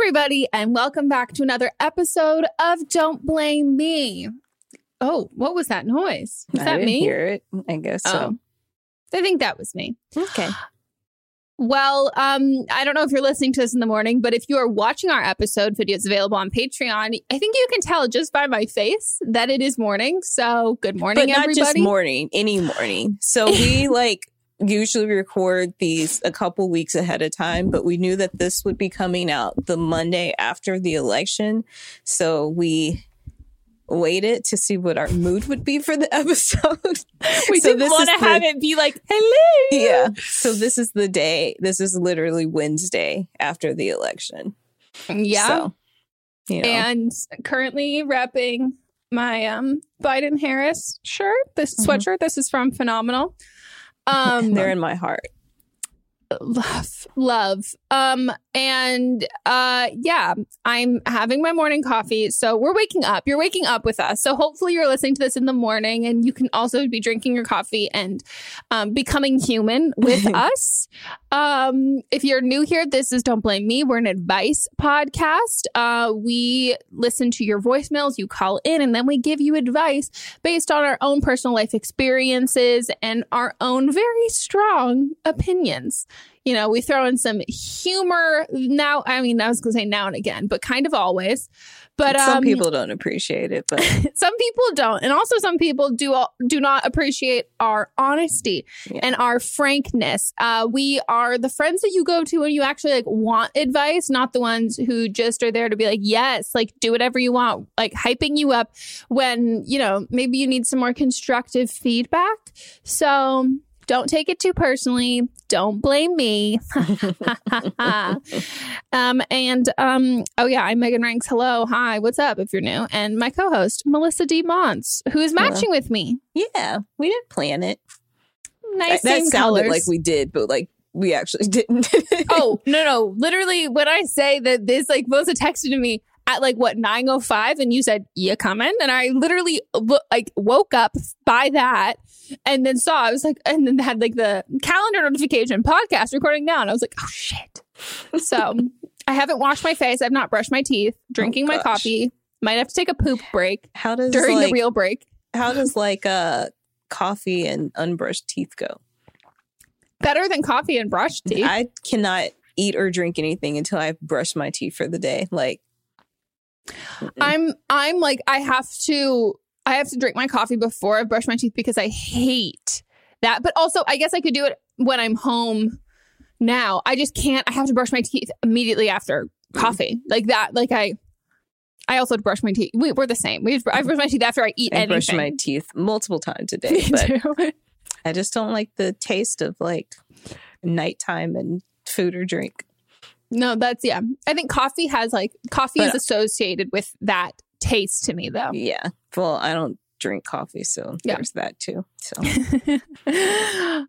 Everybody, and welcome back to another episode of Don't Blame Me. Oh, what was that noise? Was I that me? hear it. I guess so. Oh, I think that was me. Okay. Well, um, I don't know if you're listening to this in the morning, but if you are watching our episode, videos available on Patreon, I think you can tell just by my face that it is morning. So, good morning, But not everybody. just morning, any morning. So we like usually record these a couple weeks ahead of time, but we knew that this would be coming out the Monday after the election. So we waited to see what our mood would be for the episode. we So didn't want to have it be like, hello. Yeah. So this is the day. This is literally Wednesday after the election. Yeah. So, you know. and currently wrapping my um Biden Harris shirt. This Mhm. sweatshirt. This is from Phenomenal. Um, they're in my heart. love, love. Um, and uh, yeah, I'm having my morning coffee. So we're waking up. You're waking up with us. So hopefully you're listening to this in the morning, and you can also be drinking your coffee and um, becoming human with us. Um, if you're new here, this is Don't Blame Me. We're an advice podcast. Uh, we listen to your voicemails, you call in, and then we give you advice based on our own personal life experiences and our own very strong opinions. You know, we throw in some humor now. I mean, I was going to say now and again, but kind of always. But some um, people don't appreciate it, but some people don't, and also some people do do not appreciate our honesty Yeah. and our frankness. Uh, we are the friends that you go to when you actually like want advice, not the ones who just are there to be like, yes, like do whatever you want, like hyping you up when you know maybe you need some more constructive feedback. So don't take it too personally. Don't blame me. um, and um, oh yeah, I'm Megan Ranks. Hello, hi, what's up? If you're new, and my co-host Melissa DeMonts, who is matching with me. yeah, we didn't plan it. Nice, that same sounded colors. like we did, but like we actually didn't. oh no, no, literally, when I say that this, like Melissa texted to me at like what 905 and you said you coming and i literally like woke up by that and then saw i was like and then had like the calendar notification podcast recording now and i was like oh shit so i haven't washed my face i've not brushed my teeth drinking my coffee might have to take a poop break how does during like, the real break how does like uh coffee and unbrushed teeth go? better than coffee and brushed teeth I cannot eat or drink anything until I've brushed my teeth for the day. Like mm-mm. I'm I'm like I have to I have to drink my coffee before I brush my teeth because I hate that. But also I guess I could do it when I'm home now. I just can't I have to brush my teeth immediately after mm-hmm. coffee. Like that like I I also brush my teeth. We, we're the same. We I brush my teeth after I eat anything. I anything. brush my teeth multiple times a day, but too. I just don't like the taste of like nighttime and food or drink. no, that's yeah. I think coffee has like coffee is associated with that taste to me though. Yeah. Well, I don't drink coffee, so Yeah. there's that too. So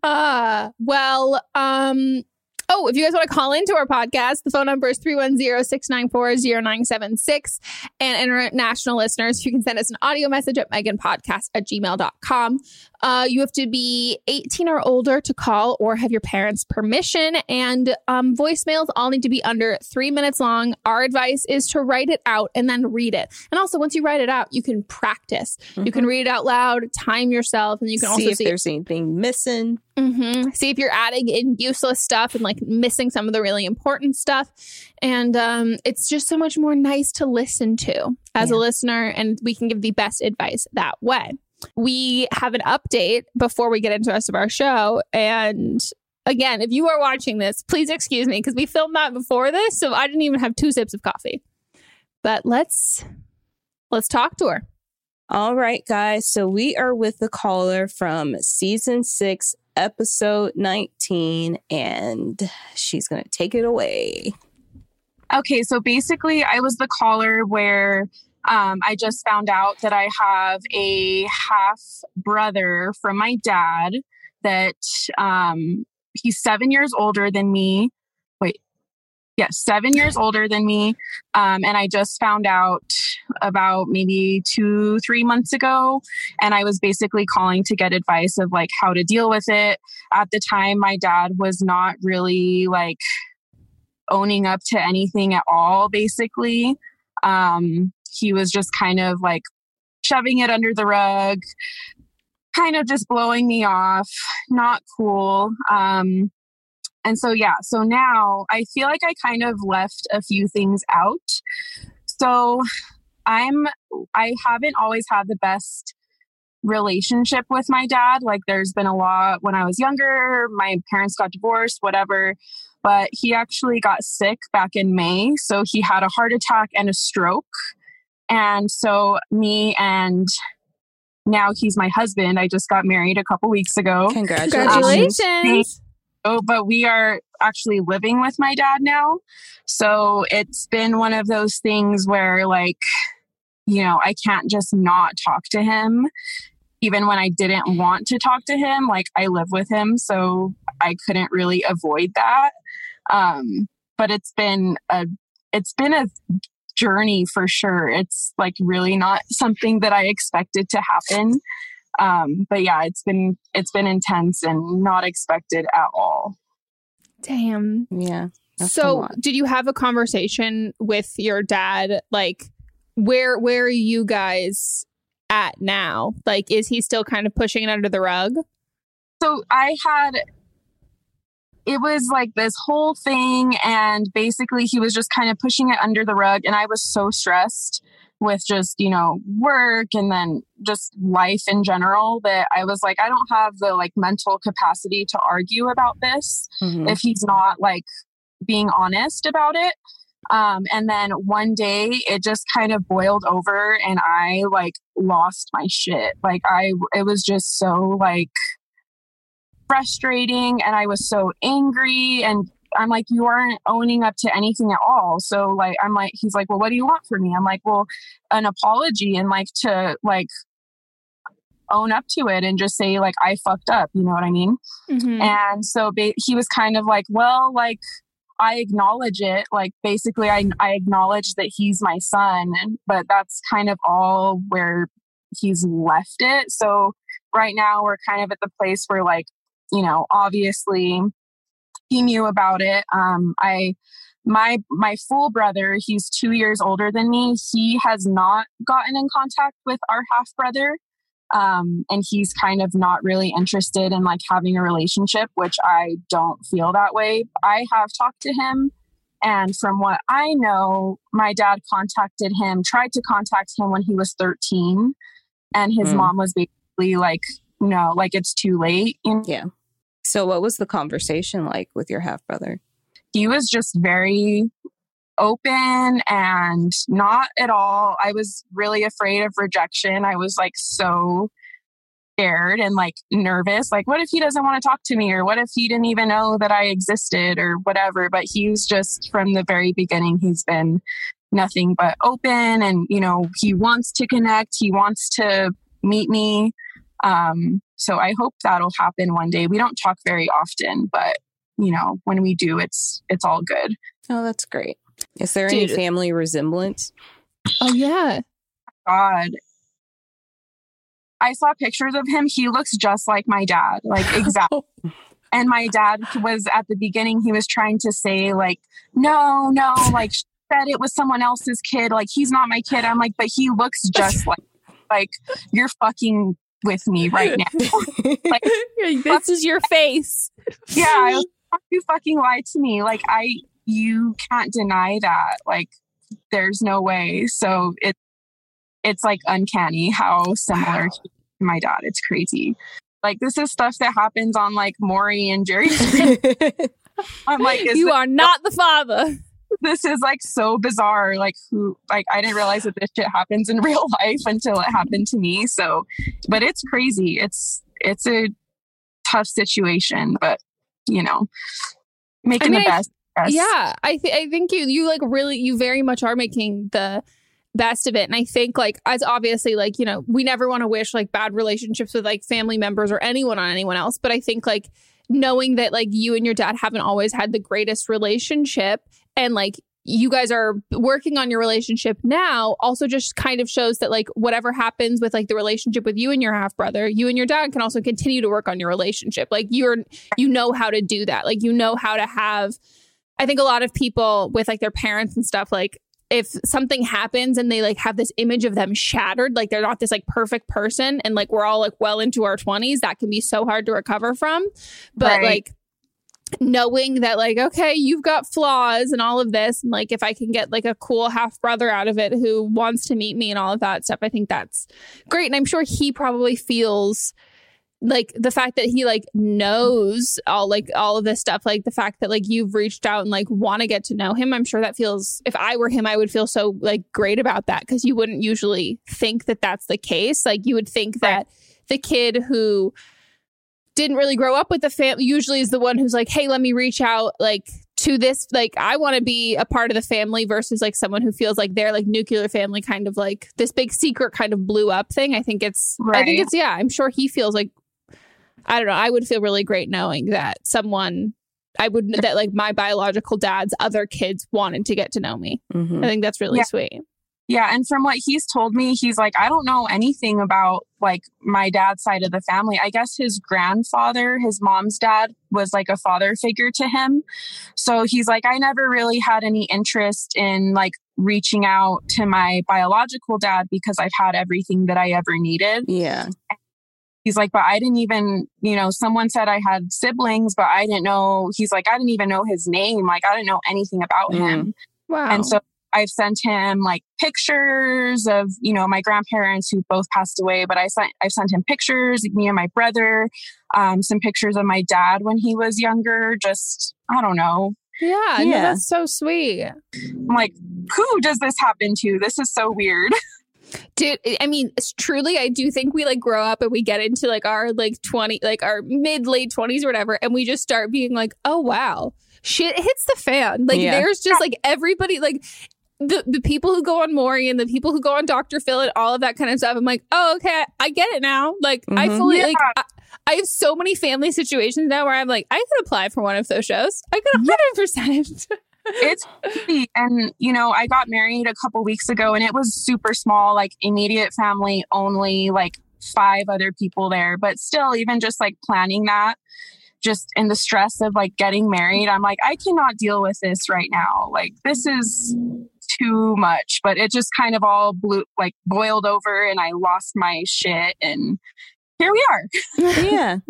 uh, well, um, oh, if you guys want to call into our podcast, the phone number is 310-694-0976. And international listeners, you can send us an audio message at meganpodcast at gmail.com. Uh, you have to be 18 or older to call or have your parents' permission. And um, voicemails all need to be under three minutes long. Our advice is to write it out and then read it. And also, once you write it out, you can practice. You can read it out loud, time yourself, and you can see also if see there's anything missing. hmm See if you're adding in useless stuff and like missing some of the really important stuff. And um, it's just so much more nice to listen to as a listener, and we can give the best advice that way. We have an update before we get into the rest of our show. And again, if you are watching this, please excuse me because we filmed that before this. So I didn't even have two sips of coffee. But let's let's talk to her. All right, guys. So we are with the caller from season six, episode 19, and she's going to take it away. Okay, so basically, I was the caller where um, I just found out that I have a half brother from my dad that um, he's seven years older than me. Wait, yes, seven years older than me. Um, and I just found out about maybe two, three months ago. And I was basically calling to get advice of like how to deal with it. At the time, my dad was not really like, owning up to anything at all basically um he was just kind of like shoving it under the rug kind of just blowing me off not cool um and so yeah so now i feel like i kind of left a few things out so i'm i haven't always had the best relationship with my dad like there's been a lot when i was younger my parents got divorced whatever but he actually got sick back in May. So he had a heart attack and a stroke. And so, me and now he's my husband. I just got married a couple weeks ago. Congratulations. Congratulations. Oh, but we are actually living with my dad now. So it's been one of those things where, like, you know, I can't just not talk to him. Even when I didn't want to talk to him, like, I live with him. So I couldn't really avoid that. Um, but it's been a, it's been a journey for sure. It's like really not something that I expected to happen. Um, but yeah, it's been it's been intense and not expected at all. Damn. Yeah. so did you have a conversation with your dad like where where are you guys at now like is he still kind of pushing it under the rug So I had it was like this whole thing. And basically, he was just kind of pushing it under the rug. And I was so stressed with just, you know, work and then just life in general that I was like, I don't have the like mental capacity to argue about this mm-hmm. if he's not like being honest about it. Um, and then one day it just kind of boiled over and I like lost my shit. Like I, it was just so like frustrating and I was so angry and I'm like, you aren't owning up to anything at all. So like, I'm like, he's like, well, what do you want from me? I'm like, well, an apology and like to like own up to it and just say like, I fucked up. You know what I mean? Mm-hmm. And so ba- he was kind of like, well, like, I acknowledge it. Like basically I, I acknowledge that he's my son, but that's kind of all where he's left it. So right now we're kind of at the place where like, you know, obviously he knew about it. Um, I, my my full brother, he's two years older than me. He has not gotten in contact with our half brother, um, and he's kind of not really interested in like having a relationship, which I don't feel that way. I have talked to him, and from what I know, my dad contacted him, tried to contact him when he was thirteen, and his mm. mom was basically like, "No, like it's too late." You know? Yeah. So, what was the conversation like with your half brother? He was just very open and not at all. I was really afraid of rejection. I was like so scared and like nervous. Like, what if he doesn't want to talk to me? Or what if he didn't even know that I existed or whatever? But he's just from the very beginning, he's been nothing but open and, you know, he wants to connect, he wants to meet me. Um, so I hope that'll happen one day. We don't talk very often, but you know, when we do, it's it's all good. Oh, that's great. Is there Dude. any family resemblance? Oh yeah. God. I saw pictures of him. He looks just like my dad, like exactly. and my dad was at the beginning, he was trying to say, like, no, no, like said it was someone else's kid. Like he's not my kid. I'm like, but he looks just like like you're fucking with me right now. like, this is your face. Yeah, you fucking lied to me. Like I, you can't deny that. Like there's no way. So it, it's like uncanny how similar wow. to my dad. It's crazy. Like this is stuff that happens on like Maury and Jerry. I'm like, you are not the father this is like so bizarre. Like who like I didn't realize that this shit happens in real life until it happened to me. So but it's crazy. It's it's a tough situation, but you know, making I mean, the best. I, yeah, I th- I think you you like really you very much are making the best of it and i think like as obviously like you know we never want to wish like bad relationships with like family members or anyone on anyone else but i think like knowing that like you and your dad haven't always had the greatest relationship and like you guys are working on your relationship now also just kind of shows that like whatever happens with like the relationship with you and your half brother you and your dad can also continue to work on your relationship like you're you know how to do that like you know how to have i think a lot of people with like their parents and stuff like if something happens and they like have this image of them shattered, like they're not this like perfect person and like we're all like well into our 20s, that can be so hard to recover from. But right. like knowing that like okay you've got flaws and all of this and like if i can get like a cool half brother out of it who wants to meet me and all of that stuff i think that's great. And i'm sure he probably feels like the fact that he like knows all like all of this stuff like the fact that like you've reached out and like want to get to know him i'm sure that feels if i were him i would feel so like great about that because you wouldn't usually think that that's the case. Like you would think that the kid who didn't really grow up with the family usually is the one who's like hey let me reach out like to this like i want to be a part of the family versus like someone who feels like their like nuclear family kind of like this big secret kind of blew up thing i think it's right. i think it's yeah i'm sure he feels like I don't know. I would feel really great knowing that someone I would that like my biological dad's other kids wanted to get to know me. Mm-hmm. I think that's really yeah. sweet. Yeah, and from what he's told me, he's like, I don't know anything about like my dad's side of the family. I guess his grandfather, his mom's dad, was like a father figure to him. So he's like, I never really had any interest in like reaching out to my biological dad because I've had everything that I ever needed. Yeah He's like, but I didn't even, you know, someone said I had siblings, but I didn't know. He's like, I didn't even know his name. Like, I didn't know anything about Mm. him. Wow. And so I've sent him like pictures of, you know, my grandparents who both passed away, but I sent, I've sent him pictures, me and my brother, um, some pictures of my dad when he was younger. Just, I don't know. yeah, no, Yeah. that's so sweet. I'm like, who does this happen to? This is so weird. Dude, I mean, it's truly, I do think we like grow up and we get into like our like 20, like our mid late 20s or whatever, and we just start being like, oh, wow, shit hits the fan. Like, Yeah. there's just like everybody, like, the, the people who go on Maury and the people who go on Dr. Phil and all of that kind of stuff. I'm like, oh, okay, I get it now. Like, I Mhm. fully, Yeah. like, I, I have so many family situations now where I'm like, I could apply for one of those shows. I could 100%. it's crazy. and you know i got married a couple weeks ago and it was super small like immediate family only like five other people there but still even just like planning that just in the stress of like getting married i'm like i cannot deal with this right now like this is too much but it just kind of all blew like boiled over and i lost my shit and here we are Yeah.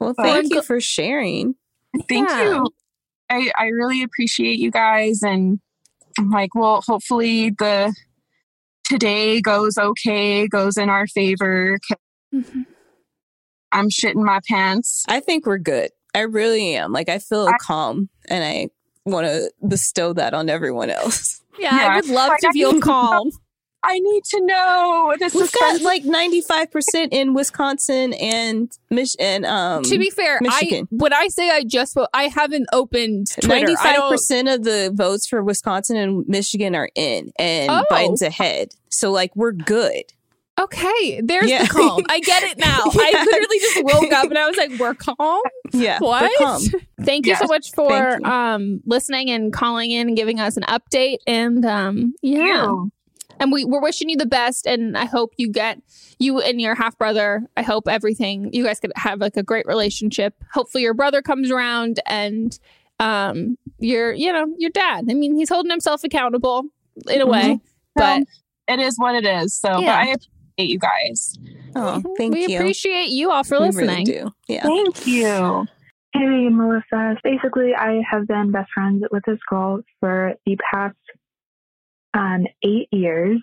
Well, But- thank you for sharing. Thank Yeah. you. I, I really appreciate you guys. And I'm like, well, hopefully the today goes okay, goes in our favor. 'cause Mhm. I'm shitting my pants. I think we're good. I really am. Like I feel I- calm and I want to bestow that on everyone else. Yeah, Yeah, I would love like, to feel calm. I need to know. This We've is got like 95% in Wisconsin and Mich- and um to be fair, Michigan. I when I say I just vote, I haven't opened Twitter. I don't- 95% of the votes for Wisconsin and Michigan are in and Oh. Biden's ahead. So like we're good. Okay, there's Yeah. the calm. I get it now. I literally just woke up and I was like, "We're calm." Yeah. What? calm. Thank you so much for um listening and calling in and giving us an update. And um yeah, and we we're wishing you the best. And I hope you get you and your half brother. I hope everything you guys could have like a great relationship. Hopefully, your brother comes around and um your you know your dad. I mean, he's holding himself accountable in a way, but. Well, it is what it is. So, but I you guys. Oh, thank we you. We appreciate you all for We listening. really do. Yeah. Thank you. Hey, Melissa. Basically, I have been best friends with this girl for the past um, eight years.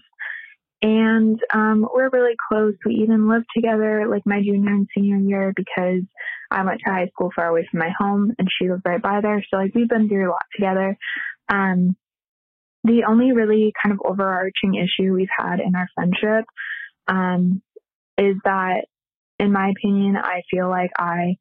And um, we're really close. We even lived together like my junior and senior year because I went to high school far away from my home and she lived right by there. So, like, we've been through a lot together. Um, the only really kind of overarching issue we've had in our friendship um, is that, in my opinion, I feel like I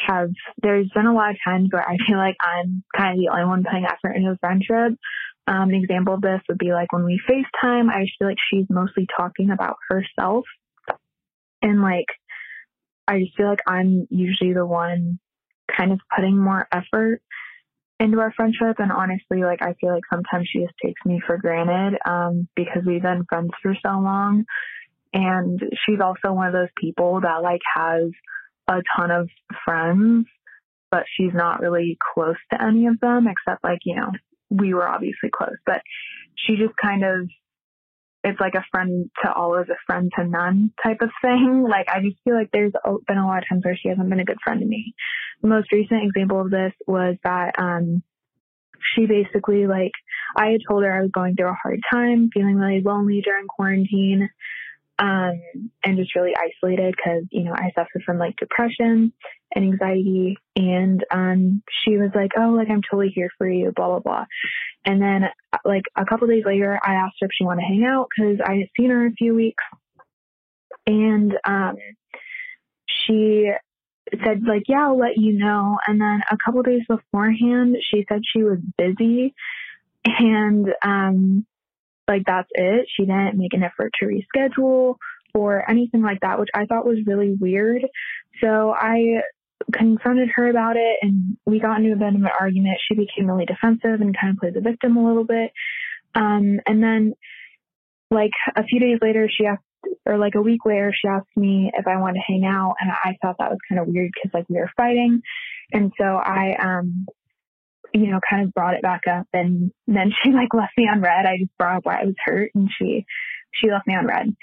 have there's been a lot of times where I feel like I'm kind of the only one putting effort into the friendship. Um, an example of this would be like when we FaceTime, I just feel like she's mostly talking about herself. And like, I just feel like I'm usually the one kind of putting more effort into our friendship. And honestly, like, I feel like sometimes she just takes me for granted um, because we've been friends for so long. And she's also one of those people that like has a ton of friends, but she's not really close to any of them except like, you know, we were obviously close, but she just kind of it's like a friend to all is a friend to none type of thing. Like I just feel like there's been a lot of times where she hasn't been a good friend to me. The most recent example of this was that um she basically like I had told her I was going through a hard time, feeling really lonely during quarantine, um, and just really isolated because you know I suffer from like depression and anxiety. And um, she was like, "Oh, like I'm totally here for you," blah blah blah. And then uh, like a couple days later, I asked her if she wanted to hang out because I hadn't seen her a few weeks, and um, she said like, "Yeah, I'll let you know." And then a couple days beforehand, she said she was busy, and um, like that's it. She didn't make an effort to reschedule or anything like that, which I thought was really weird. So I confronted her about it and we got into a bit of an argument. She became really defensive and kind of played the victim a little bit. Um, and then like a few days later, she asked, or like a week later, she asked me if I wanted to hang out. And I thought that was kind of weird because like we were fighting. And so I, um, you know, kind of brought it back up and then she like left me on read. I just brought up why I was hurt and she, she left me on read.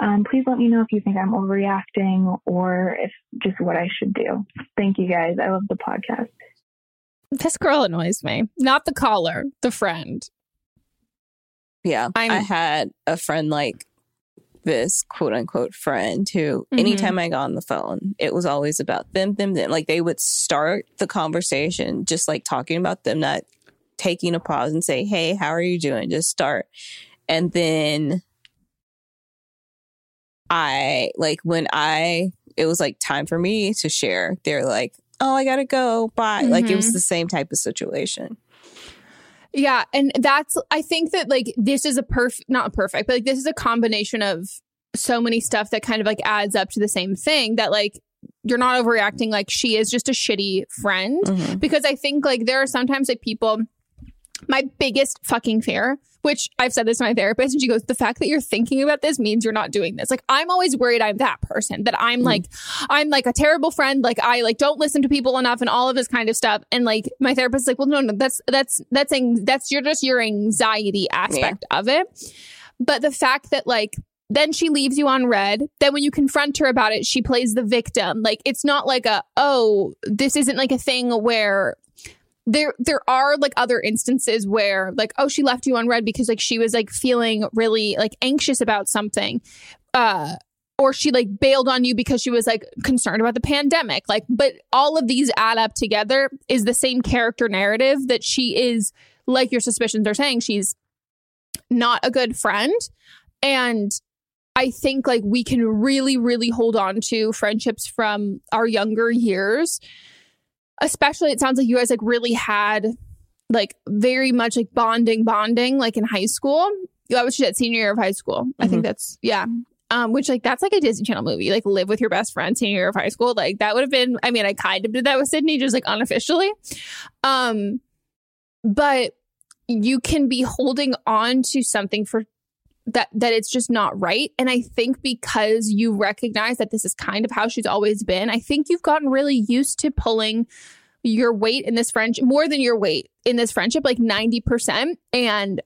Um, please let me know if you think I'm overreacting or if just what I should do. Thank you guys. I love the podcast. This girl annoys me. Not the caller, the friend. Yeah. I'm- I had a friend like this quote unquote friend who Mhm. anytime I got on the phone, it was always about them, them, them. Like they would start the conversation just like talking about them, not taking a pause and say, Hey, how are you doing? Just start. And then I like when I it was like time for me to share, they're like, Oh, I gotta go. Bye. Like it was Mhm. the same type of situation. Yeah, and that's I think that like this is a perfect not perfect, but like this is a combination of so many stuff that kind of like adds up to the same thing that like you're not overreacting like she is just a shitty friend Mhm. because I think like there are sometimes like people my biggest fucking fear which I've said this to my therapist and she goes the fact that you're thinking about this means you're not doing this like I'm always worried I'm that person that I'm mm. like I'm like a terrible friend like I like don't listen to people enough and all of this kind of stuff and like my therapist is like well no no that's that's that's ang- that's your just your anxiety aspect of it but the fact that like then she leaves you on read. Then when you confront her about it, she plays the victim. Like it's not like a oh, this isn't like a thing where there there are like other instances where like oh she left you on because like she was like feeling really like anxious about something. Uh or she like bailed on you because she was like concerned about the pandemic. Like but all of these add up together is the same character narrative that she is like your suspicions are saying she's not a good friend and I think like we can really, really hold on to friendships from our younger years. Especially, it sounds like you guys like really had like very much like bonding, bonding like in high school. That was at senior year of high school. I think that's yeah. Um, which like that's like a Disney Channel movie, like live with your best friend senior year of high school. Like that would have been. I mean, I kind of did that with Sydney, just like unofficially. Um, but you can be holding on to something for that that it's just not right. And i think because you recognize that this is kind of how she's always been i think you've gotten really used to pulling your weight in this friendship more than your weight in this friendship like 90% and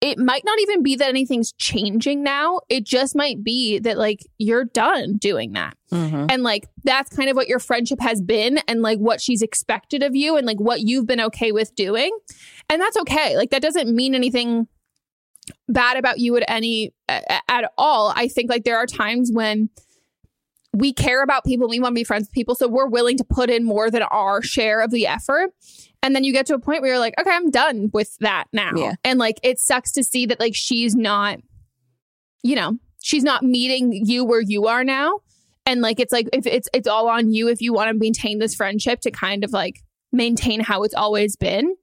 it might not even be that anything's changing now. It just might be that like you're done doing that. Mm-hmm. And like that's kind of what your friendship has been and like what she's expected of you and like what you've been okay with doing. And that's okay. Like that doesn't mean anything bad about you at any at all i think like there are times when we care about people we want to be friends with people so we're willing to put in more than our share of the effort. And then you get to a point where you're like okay i'm done with that now. Yeah. and like it sucks to see that like she's not you know she's not meeting you where you are now. And like it's like if it's it's all on you if you want to maintain this friendship to kind of like maintain how it's always been.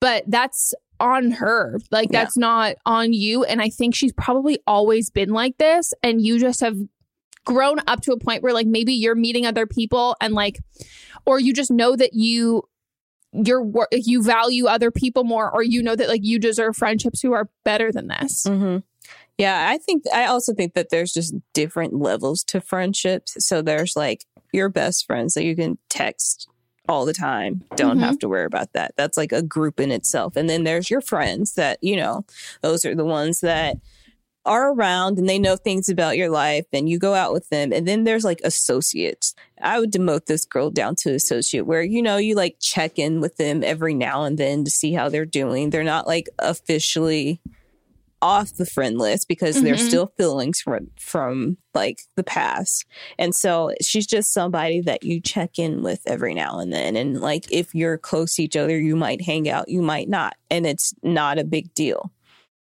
But that's on her. Like Yeah. that's not on you. And i think she's probably always been like this. And you just have grown up to a point where like maybe you're meeting other people and like or you just know that you you're you value other people more or you know that like you deserve friendships who are better than this. Hmm Yeah, I think I also think that there's just different levels to friendships. So there's like your best friends that you can text all the time. Don't Mhm. have to worry about that. That's like a group in itself. And then there's your friends that, you know, those are the ones that are around and they know things about your life and you go out with them. And then there's like associates. I would demote this girl down to associate where, you know, you like check in with them every now and then to see how they're doing. They're not like officially off the friend list because there's Mhm. still feelings from from like the past. And so she's just somebody that you check in with every now and then. And like if you're close to each other, you might hang out, you might not. And it's not a big deal.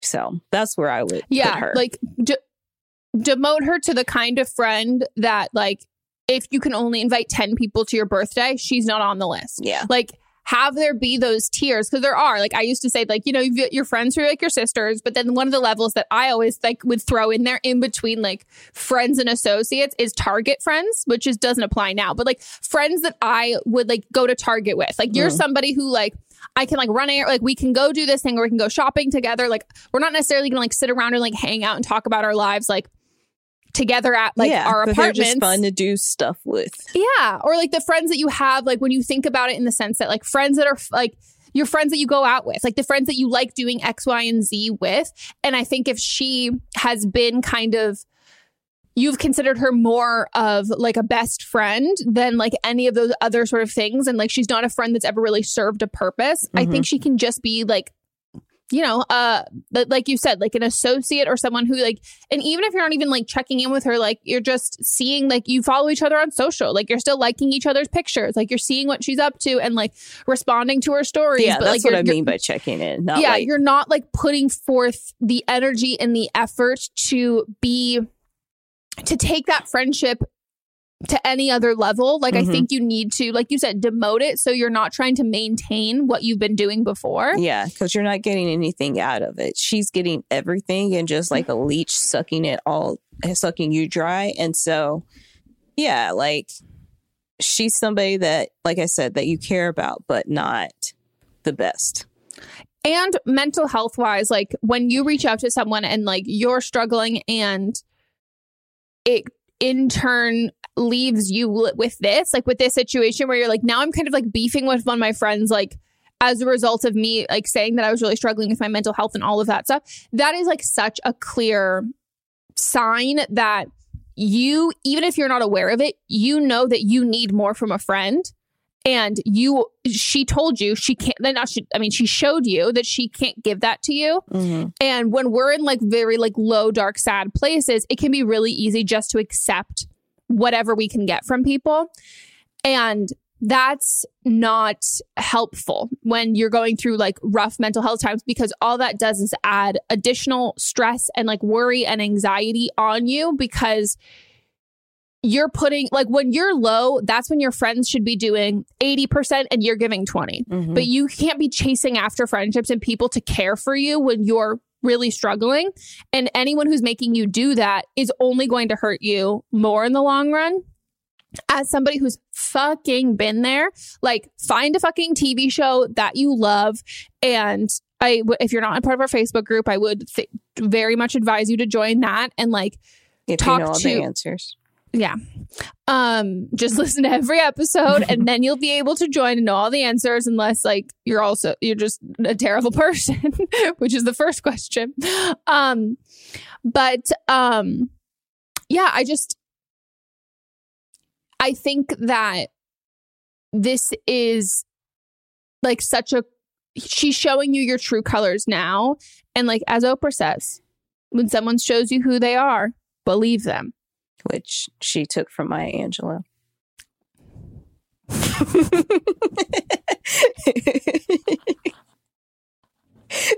So that's where I would yeah put her. like de- demote her to the kind of friend that like if you can only invite 10 people to your birthday she's not on the list yeah. like have there be those tiers because there are like i used to say like you know you've got your friends who are like your sisters but then one of the levels that i always like would throw in there in between like friends and associates is target friends which is doesn't apply now but like friends that i would like go to target with like you're Mm. somebody who like I can like run air, like we can go do this thing or we can go shopping together. Like we're not necessarily gonna like sit around and like hang out and talk about our lives like together at like yeah, our but they're just fun to do stuff with. Yeah. Or like the friends that you have, like when you think about it in the sense that like friends that are like your friends that you go out with, like the friends that you like doing X, Y, and Z with. And I think if she has been kind of you've considered her more of like a best friend than like any of those other sort of things and like she's not a friend that's ever really served a purpose i think mm-hmm. she can just be like you know uh like you said like an associate or someone who like and even if you're not even like checking in with her like you're just seeing like you follow each other on social like you're still liking each other's pictures like you're seeing what she's up to and like responding to her stories Yeah, but that's like what I mean by checking in. Not yeah, like, you're not like putting forth the energy and the effort to be to take that friendship to any other level. Like I Mhm. think you need to, like you said, demote it so you're not trying to maintain what you've been doing before. Yeah, because you're not getting anything out of it. She's getting everything and just like a leech sucking it all, sucking you dry. And so, yeah, like she's somebody that, like I said, that you care about, but not the best. And mental health wise, like when you reach out to someone and like you're struggling and it in turn leaves you with this, like with this situation where you're like, now I'm kind of like beefing with one of my friends, like as a result of me like saying that I was really struggling with my mental health and all of that stuff. That is like such a clear sign that you, even if you're not aware of it, you know that you need more from a friend and you she told you she can't then not she, i mean she showed you that she can't give that to you Mm-hmm. and when we're in like very like low dark sad places it can be really easy just to accept whatever we can get from people and that's not helpful when you're going through like rough mental health times because all that does is add additional stress and like worry and anxiety on you because you're putting like when you're low that's when your friends should be doing 80% and you're giving 20 Mhm. but you can't be chasing after friendships and people to care for you when you're really struggling. And anyone who's making you do that is only going to hurt you more in the long run. As somebody who's fucking been there like find a fucking tv show that you love. And I, if you're not a part of our Facebook group, I would th- very much advise you to join that and like If talk you know all to the answers. Yeah. Um, just listen to every episode and then you'll be able to join and know all the answers unless like you're also you're just a terrible person, which is the first question. Um, but um yeah, I just I think that this is like such a she's showing you your true colors now. And like as Oprah says, when someone shows you who they are, believe them. Which she took from Maya Angelou.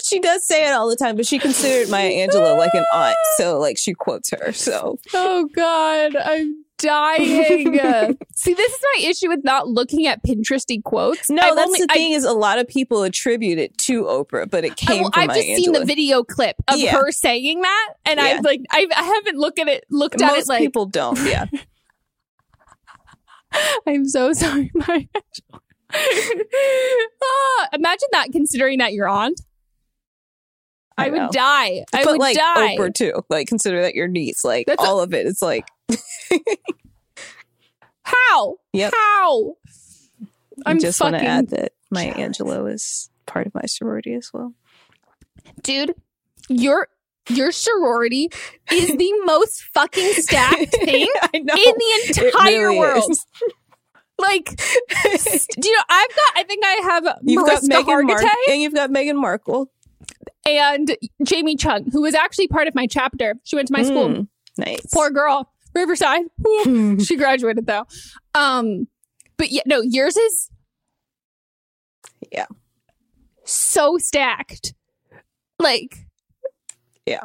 she does say it all the time, but she considered Maya Angelou like an aunt, so like she quotes her. So Oh God, I'm dying. See, this is my issue with not looking at Pinteresty quotes. no, I've that's only- the I- thing is a lot of people attribute it to Oprah, but it came well, from I've just seen the video clip of Yeah. her saying that, and Yeah. I've like I, I haven't looked at it looked at Most it like people don't. Yeah, I'm so sorry, my ah, imagine that considering that you're on. I, I would die. I but would like die. Oprah too. Like consider that your niece. Like That's a- all of it. It's like How? Yep. How? I I'm just want to add that my jealous. Angelou is part of my sorority as well. dude, your your sorority is the most fucking stacked thing in the entire really world. is. Like, do you know? I've got. I think I have You've got Marissa Meghan Mar- and you've got Meghan Markle. and Jamie Chung, who was actually part of my chapter. She went to my school. Mm, nice. Poor girl, Riverside. Ooh, she graduated though. Um, but yeah, no, yours is Yeah. so stacked. Like, Yeah.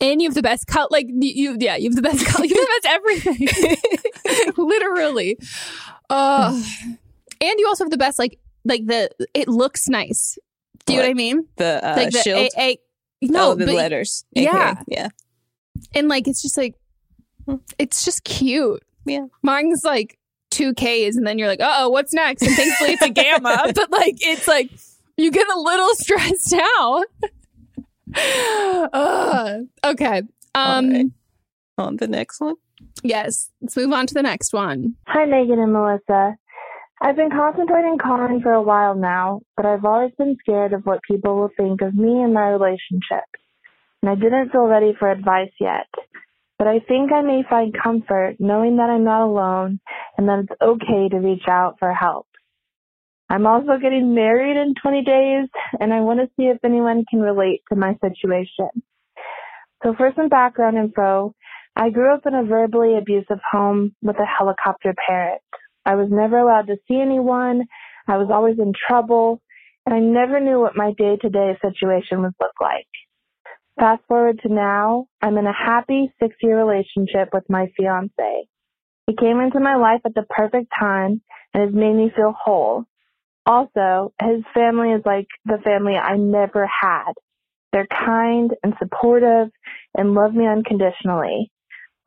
and you have the best cut. Like you, yeah, you have the best color. You have the best everything. Literally. Uh, and you also have the best like like the it looks nice. Do you know what I mean? the uh, like the shield. A, A- no, oh, the but- letters. yeah. Yeah. and like it's just like it's just cute. Yeah. Mine's like two Ks, and then you're like, oh, what's next? And thankfully it's a gamma, but like it's like you get a little stressed out. Ugh. okay. Um. right. On the next one. Yes. Let's move on to the next one. Hi, Megan and Melissa. I've been contemplating calling for a while now, but I've always been scared of what people will think of me and my relationship. And I didn't feel ready for advice yet. But I think I may find comfort knowing that I'm not alone and that it's okay to reach out for help. I'm also getting married in 20 days, and I want to see if anyone can relate to my situation. So, for some background info, I grew up in a verbally abusive home with a helicopter parent. I was never allowed to see anyone. I was always in trouble, and I never knew what my day to day situation would look like. Fast forward to now, I'm in a happy six year relationship with my fiance. He came into my life at the perfect time and has made me feel whole. Also, his family is like the family I never had. They're kind and supportive and love me unconditionally.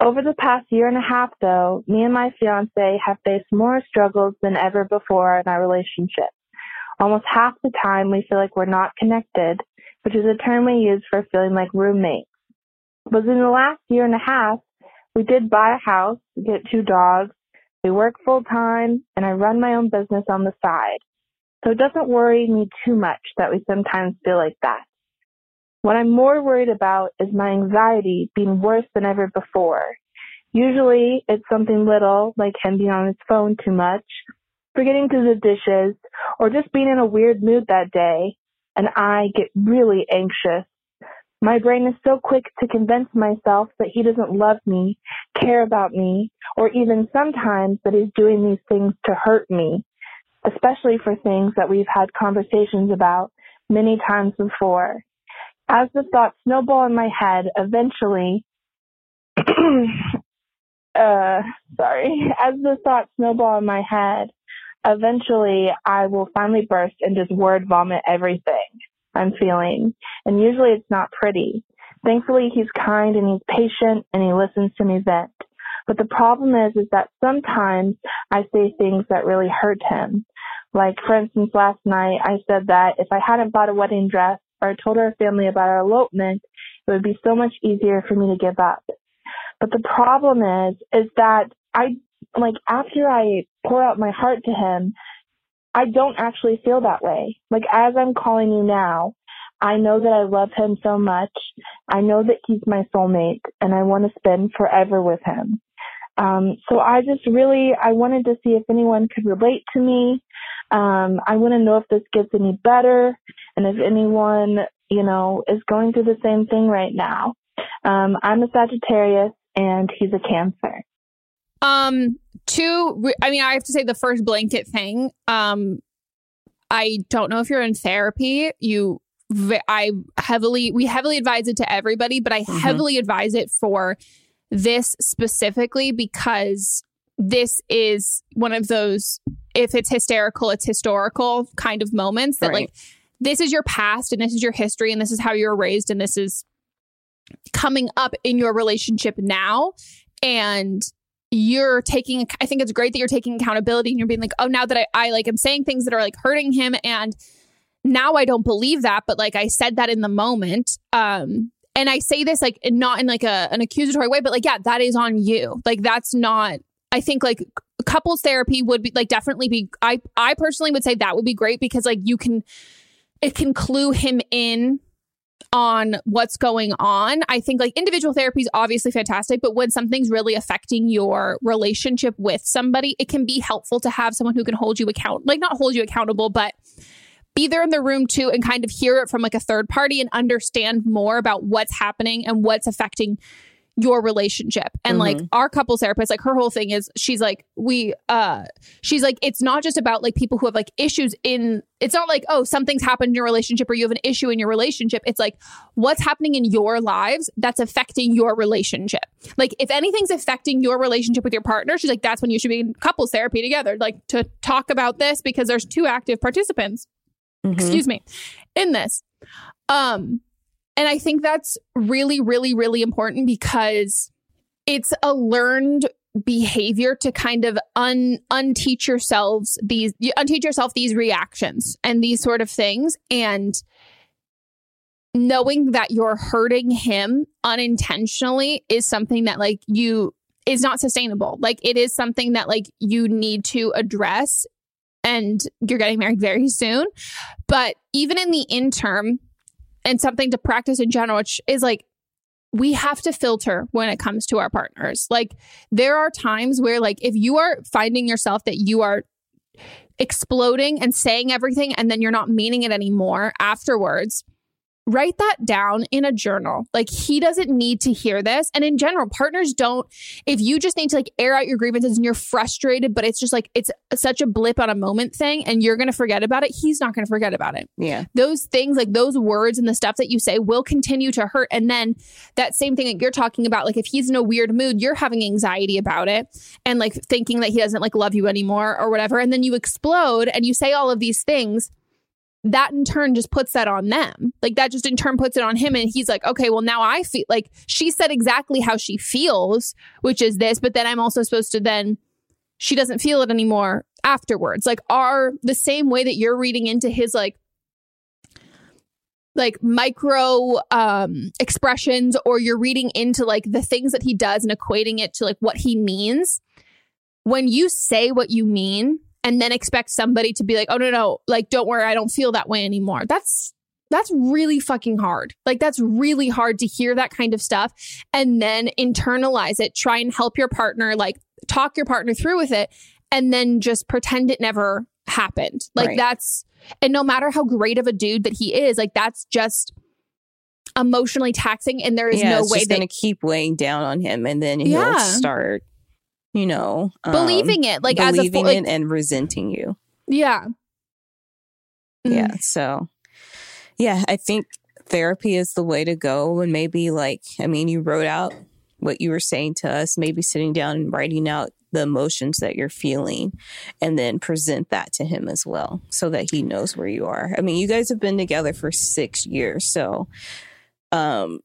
Over the past year and a half, though, me and my fiance have faced more struggles than ever before in our relationship. Almost half the time, we feel like we're not connected, which is a term we use for feeling like roommates. But in the last year and a half, we did buy a house, get two dogs, we work full time, and I run my own business on the side. So it doesn't worry me too much that we sometimes feel like that. What I'm more worried about is my anxiety being worse than ever before. Usually it's something little, like him being on his phone too much, forgetting to do the dishes, or just being in a weird mood that day, and I get really anxious. My brain is so quick to convince myself that he doesn't love me, care about me, or even sometimes that he's doing these things to hurt me, especially for things that we've had conversations about many times before. As the thoughts snowball in my head, eventually, uh, sorry, as the thoughts snowball in my head, eventually I will finally burst and just word vomit everything I'm feeling. And usually it's not pretty. Thankfully, he's kind and he's patient and he listens to me vent. But the problem is, is that sometimes I say things that really hurt him. Like, for instance, last night I said that if I hadn't bought a wedding dress, or told our family about our elopement, it would be so much easier for me to give up. But the problem is, is that I, like, after I pour out my heart to him, I don't actually feel that way. Like, as I'm calling you now, I know that I love him so much. I know that he's my soulmate and I want to spend forever with him. Um, so I just really, I wanted to see if anyone could relate to me. Um, I want to know if this gets any better and if anyone, you know, is going through the same thing right now. Um, I'm a Sagittarius and he's a Cancer. Um, two, I mean, I have to say the first blanket thing. Um, I don't know if you're in therapy. You, I heavily, we heavily advise it to everybody, but I mm-hmm. heavily advise it for this specifically because this is one of those if it's hysterical it's historical kind of moments that right. like this is your past and this is your history and this is how you were raised and this is coming up in your relationship now and you're taking i think it's great that you're taking accountability and you're being like oh now that i, I like am saying things that are like hurting him and now i don't believe that but like i said that in the moment um and I say this like not in like a an accusatory way, but like yeah, that is on you. Like that's not. I think like couples therapy would be like definitely be. I I personally would say that would be great because like you can, it can clue him in on what's going on. I think like individual therapy is obviously fantastic, but when something's really affecting your relationship with somebody, it can be helpful to have someone who can hold you account, like not hold you accountable, but be there in the room too and kind of hear it from like a third party and understand more about what's happening and what's affecting your relationship. And mm-hmm. like our couples therapist, like her whole thing is she's like, we uh she's like, it's not just about like people who have like issues in it's not like, oh, something's happened in your relationship or you have an issue in your relationship. It's like what's happening in your lives that's affecting your relationship. Like if anything's affecting your relationship with your partner, she's like, that's when you should be in couples therapy together, like to talk about this because there's two active participants mm-hmm. excuse me, in this. Um, and I think that's really, really, really important because it's a learned behavior to kind of un unteach yourselves these unteach yourself these reactions and these sort of things. And knowing that you're hurting him unintentionally is something that like you is not sustainable. Like it is something that like you need to address. And you're getting married very soon. But even in the interim, and something to practice in general, which is like we have to filter when it comes to our partners. Like there are times where like if you are finding yourself that you are exploding and saying everything and then you're not meaning it anymore afterwards, write that down in a journal. Like he doesn't need to hear this. And in general, partners don't, if you just need to like air out your grievances and you're frustrated, but it's just like it's such a blip on a moment thing and you're going to forget about it, he's not going to forget about it. Yeah. Those things, like those words and the stuff that you say will continue to hurt. And then that same thing that you're talking about, like if he's in a weird mood, you're having anxiety about it and like thinking that he doesn't like love you anymore or whatever. And then you explode and you say all of these things that in turn just puts that on them. Like that just in turn puts it on him. And he's like, okay, well, now I feel like she said exactly how she feels, which is this, but then I'm also supposed to then, she doesn't feel it anymore afterwards. Like, are the same way that you're reading into his like, like micro um expressions or you're reading into like the things that he does and equating it to like what he means when you say what you mean and then expect somebody to be like, oh no, no, like don't worry, I don't feel that way anymore. That's that's really fucking hard. Like that's really hard to hear that kind of stuff and then internalize it, try and help your partner, like talk your partner through with it, and then just pretend it never happened. Like Right. that's and no matter how great of a dude that he is, like that's just emotionally taxing and there is yeah, no way going to keep weighing down on him, and then he'll Yeah. start, you know, um, believing it like as a believing full, like, it and resenting you. yeah. Mm. Yeah. So, yeah, I think therapy is the way to go. And maybe, like, I mean, you wrote out what you were saying to us, maybe sitting down and writing out the emotions that you're feeling and then present that to him as well so that he knows where you are. I mean, you guys have been together for six years. So, um,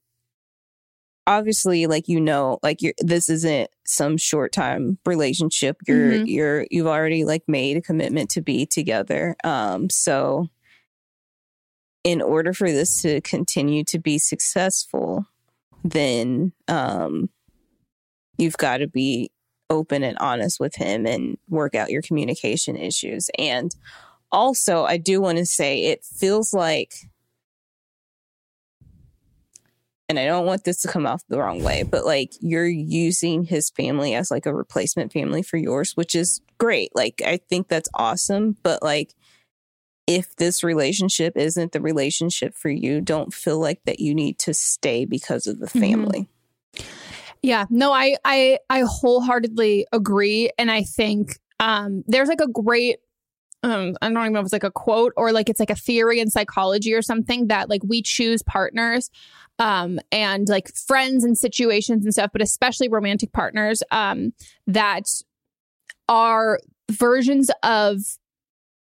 obviously like you know like you're this isn't some short time relationship. You're Mhm. you're you've already like made a commitment to be together. Um so in order for this to continue to be successful then um you've got to be open and honest with him and work out your communication issues. And also i do want to say it feels like and I don't want this to come off the wrong way, but like you're using his family as like a replacement family for yours, which is great. Like I think that's awesome, but like if this relationship isn't the relationship for you, don't feel like that you need to stay because of the Mhm. family. Yeah, no, I I I wholeheartedly agree, and I think um, there's like a great. Um, I don't even know if it's like a quote or like it's like a theory in psychology or something that like we choose partners um and like friends and situations and stuff but especially romantic partners um that are versions of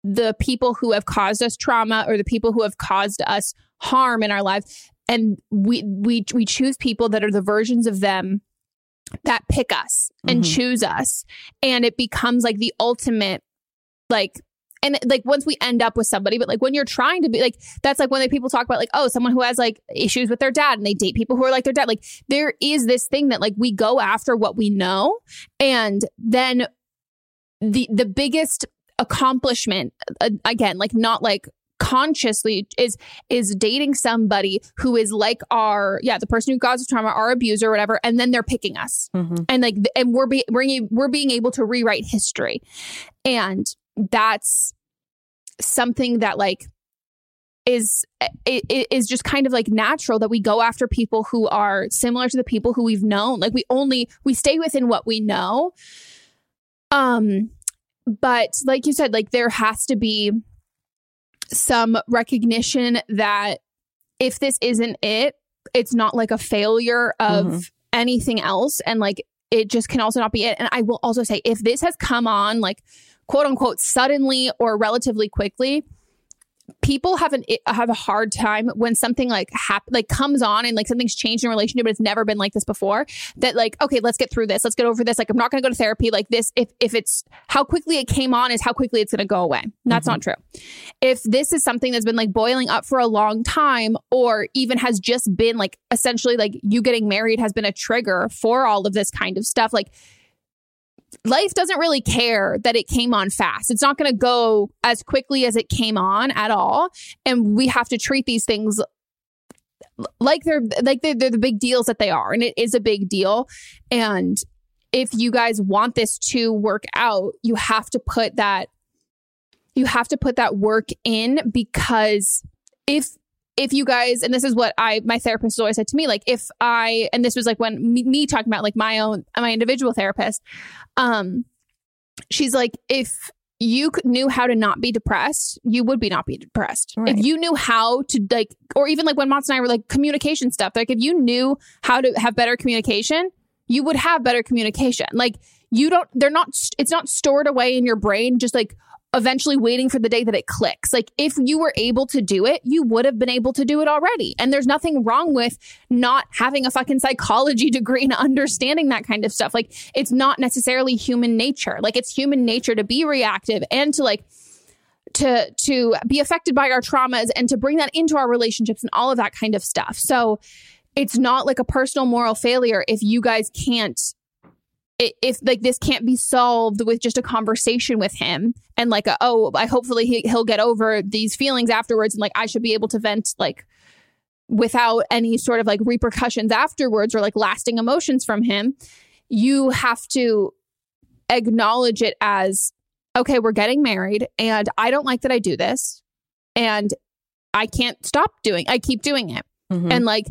the people who have caused us trauma or the people who have caused us harm in our lives and we we we choose people that are the versions of them that pick us and Mhm. choose us and it becomes like the ultimate like and like once we end up with somebody but like when you're trying to be like that's like when they, people talk about like oh someone who has like issues with their dad and they date people who are like their dad like there is this thing that like we go after what we know and then the the biggest accomplishment uh, again like not like consciously is is dating somebody who is like our yeah the person who caused the trauma our abuser or whatever and then they're picking us Mhm. and like and we're being we're being able to rewrite history and that's something that like is it, is just kind of like natural that we go after people who are similar to the people who we've known. Like we only we stay within what we know. Um but like you said like there has to be some recognition that if this isn't it it's not like a failure of Mhm. anything else. And like it just can also not be it. And i will also say if this has come on like quote unquote suddenly or relatively quickly people have an have a hard time when something like hap- like comes on and like something's changed in a relationship but it's never been like this before that like okay let's get through this. Let's get over this. Like i'm not going to go to therapy. Like this if if it's how quickly it came on is how quickly it's going to go away. That's not mm-hmm. true. If this is something that's been like boiling up for a long time or even has just been like essentially like you getting married has been a trigger for all of this kind of stuff like life doesn't really care that it came on fast. It's not going to go as quickly as it came on at all. And we have to treat these things like they're like they're, they're the big deals that they are and it is a big deal and if you guys want this to work out you have to put that you have to put that work in because if if you guys and this is what i my therapist always said to me like if i and this was like when me, me talking about like my own my individual therapist um she's like if you knew how to not be depressed, you would be not be depressed. Right. If you knew how to like, or even like when Mott's and I were like communication stuff, like if you knew how to have better communication, you would have better communication. Like you don't, they're not, it's not stored away in your brain, just like, eventually waiting for the day that it clicks. Like if you were able to do it, you would have been able to do it already. And there's nothing wrong with not having a fucking psychology degree and understanding that kind of stuff. Like it's not necessarily human nature. Like it's human nature to be reactive and to like to to be affected by our traumas and to bring that into our relationships and all of that kind of stuff. So it's not like a personal moral failure if you guys can't if like this can't be solved with just a conversation with him and like a, oh i hopefully he, he'll get over these feelings afterwards and like i should be able to vent like without any sort of like repercussions afterwards or like lasting emotions from him you have to acknowledge it as okay we're getting married and i don't like that i do this and i can't stop doing i keep doing it mm-hmm. and like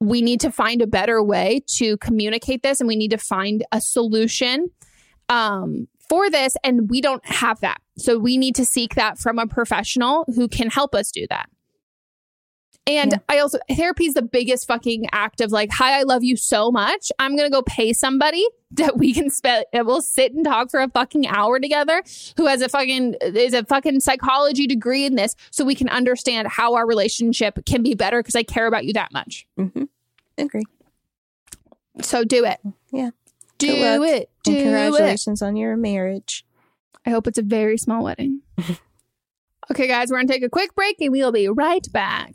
we need to find a better way to communicate this and we need to find a solution um, for this. And we don't have that. So we need to seek that from a professional who can help us do that. And yeah. I also, therapy is the biggest fucking act of like, hi, I love you so much. I'm going to go pay somebody that we can spend, that will sit and talk for a fucking hour together who has a fucking, is a fucking psychology degree in this so we can understand how our relationship can be better because I care about you that much. Mm-hmm. Agree. So do it. Yeah. Do it. Do and congratulations it. on your marriage. I hope it's a very small wedding. okay, guys, we're going to take a quick break and we'll be right back.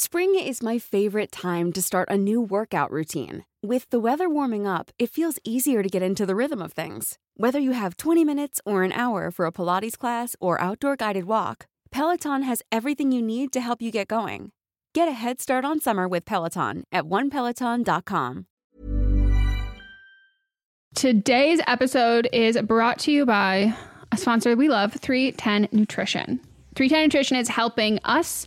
Spring is my favorite time to start a new workout routine. With the weather warming up, it feels easier to get into the rhythm of things. Whether you have 20 minutes or an hour for a Pilates class or outdoor guided walk, Peloton has everything you need to help you get going. Get a head start on summer with Peloton at onepeloton.com. Today's episode is brought to you by a sponsor we love, 310 Nutrition. 310 Nutrition is helping us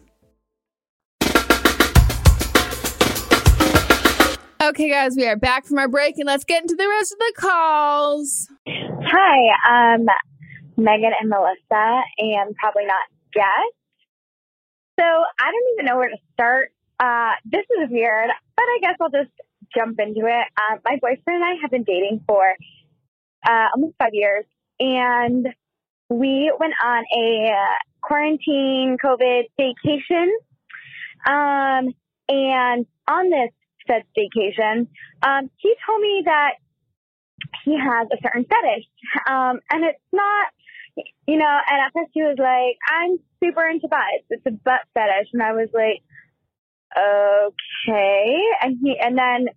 Okay, guys, we are back from our break and let's get into the rest of the calls. Hi, um, Megan and Melissa, and probably not guests. So I don't even know where to start. Uh, this is weird, but I guess I'll just jump into it. Um, my boyfriend and I have been dating for uh, almost five years, and we went on a quarantine COVID vacation. Um, and on this said vacation, um, he told me that he has a certain fetish. Um, and it's not, you know, and at first he was like, I'm super into butts. It's a butt fetish. And I was like, okay. And he, and then,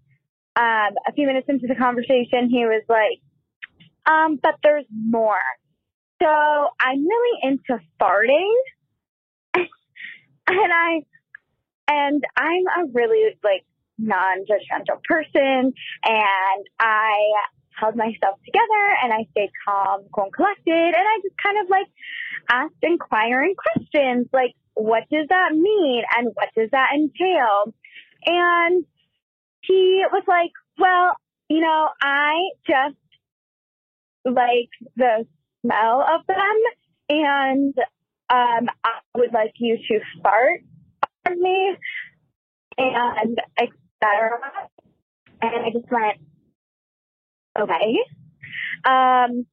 um, a few minutes into the conversation, he was like, um, but there's more. So I'm really into farting. and I, and I'm a really like non-judgmental person and I held myself together and I stayed calm, cool and collected and I just kind of like asked inquiring questions like what does that mean and what does that entail? And he was like, well, you know, I just like the smell of them and um I would like you to fart on me and etc. And I just went, okay. Um,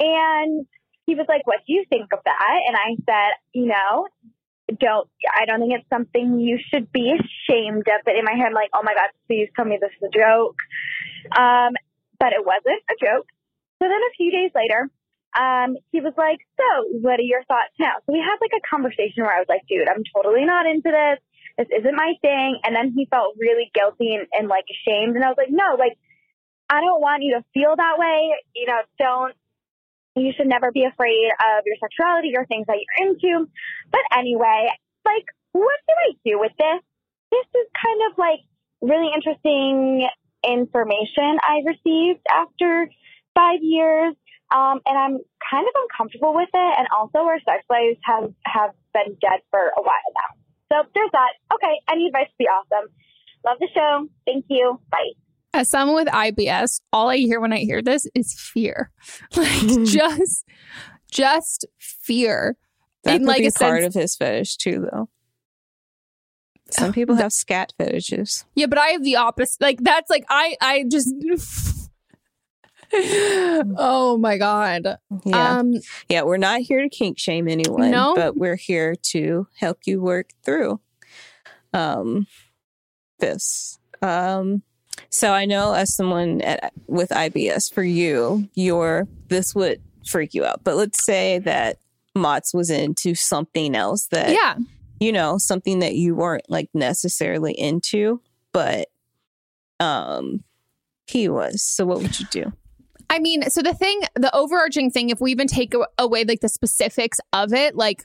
and he was like, what do you think of that? And I said, you know, don't, I don't think it's something you should be ashamed of. But in my head, I'm like, oh my God, please tell me this is a joke. Um, but it wasn't a joke. So then a few days later, um, he was like, so what are your thoughts now? So we had like a conversation where I was like, dude, I'm totally not into this. This isn't my thing. And then he felt really guilty and, and like ashamed. And I was like, no, like, I don't want you to feel that way. You know, don't, you should never be afraid of your sexuality or things that you're into. But anyway, like, what do I do with this? This is kind of like really interesting information I received after five years. Um, and I'm kind of uncomfortable with it. And also our sex lives have, have been dead for a while now. So there's that. Okay. Any advice would be awesome. Love the show. Thank you. Bye. As someone with IBS, all I hear when I hear this is fear. Like just just fear. That In, could like be a part sense- of his fetish too, though. Some people have scat fetishes. Yeah, but I have the opposite. Like that's like I I just Oh my god. Yeah. Um yeah, we're not here to kink shame anyone, No. but we're here to help you work through um this. Um so I know as someone at, with IBS for you, your this would freak you out. But let's say that Mott's was into something else that Yeah. you know, something that you weren't like necessarily into, but um he was. So what would you do? I mean, so the thing, the overarching thing, if we even take away like the specifics of it, like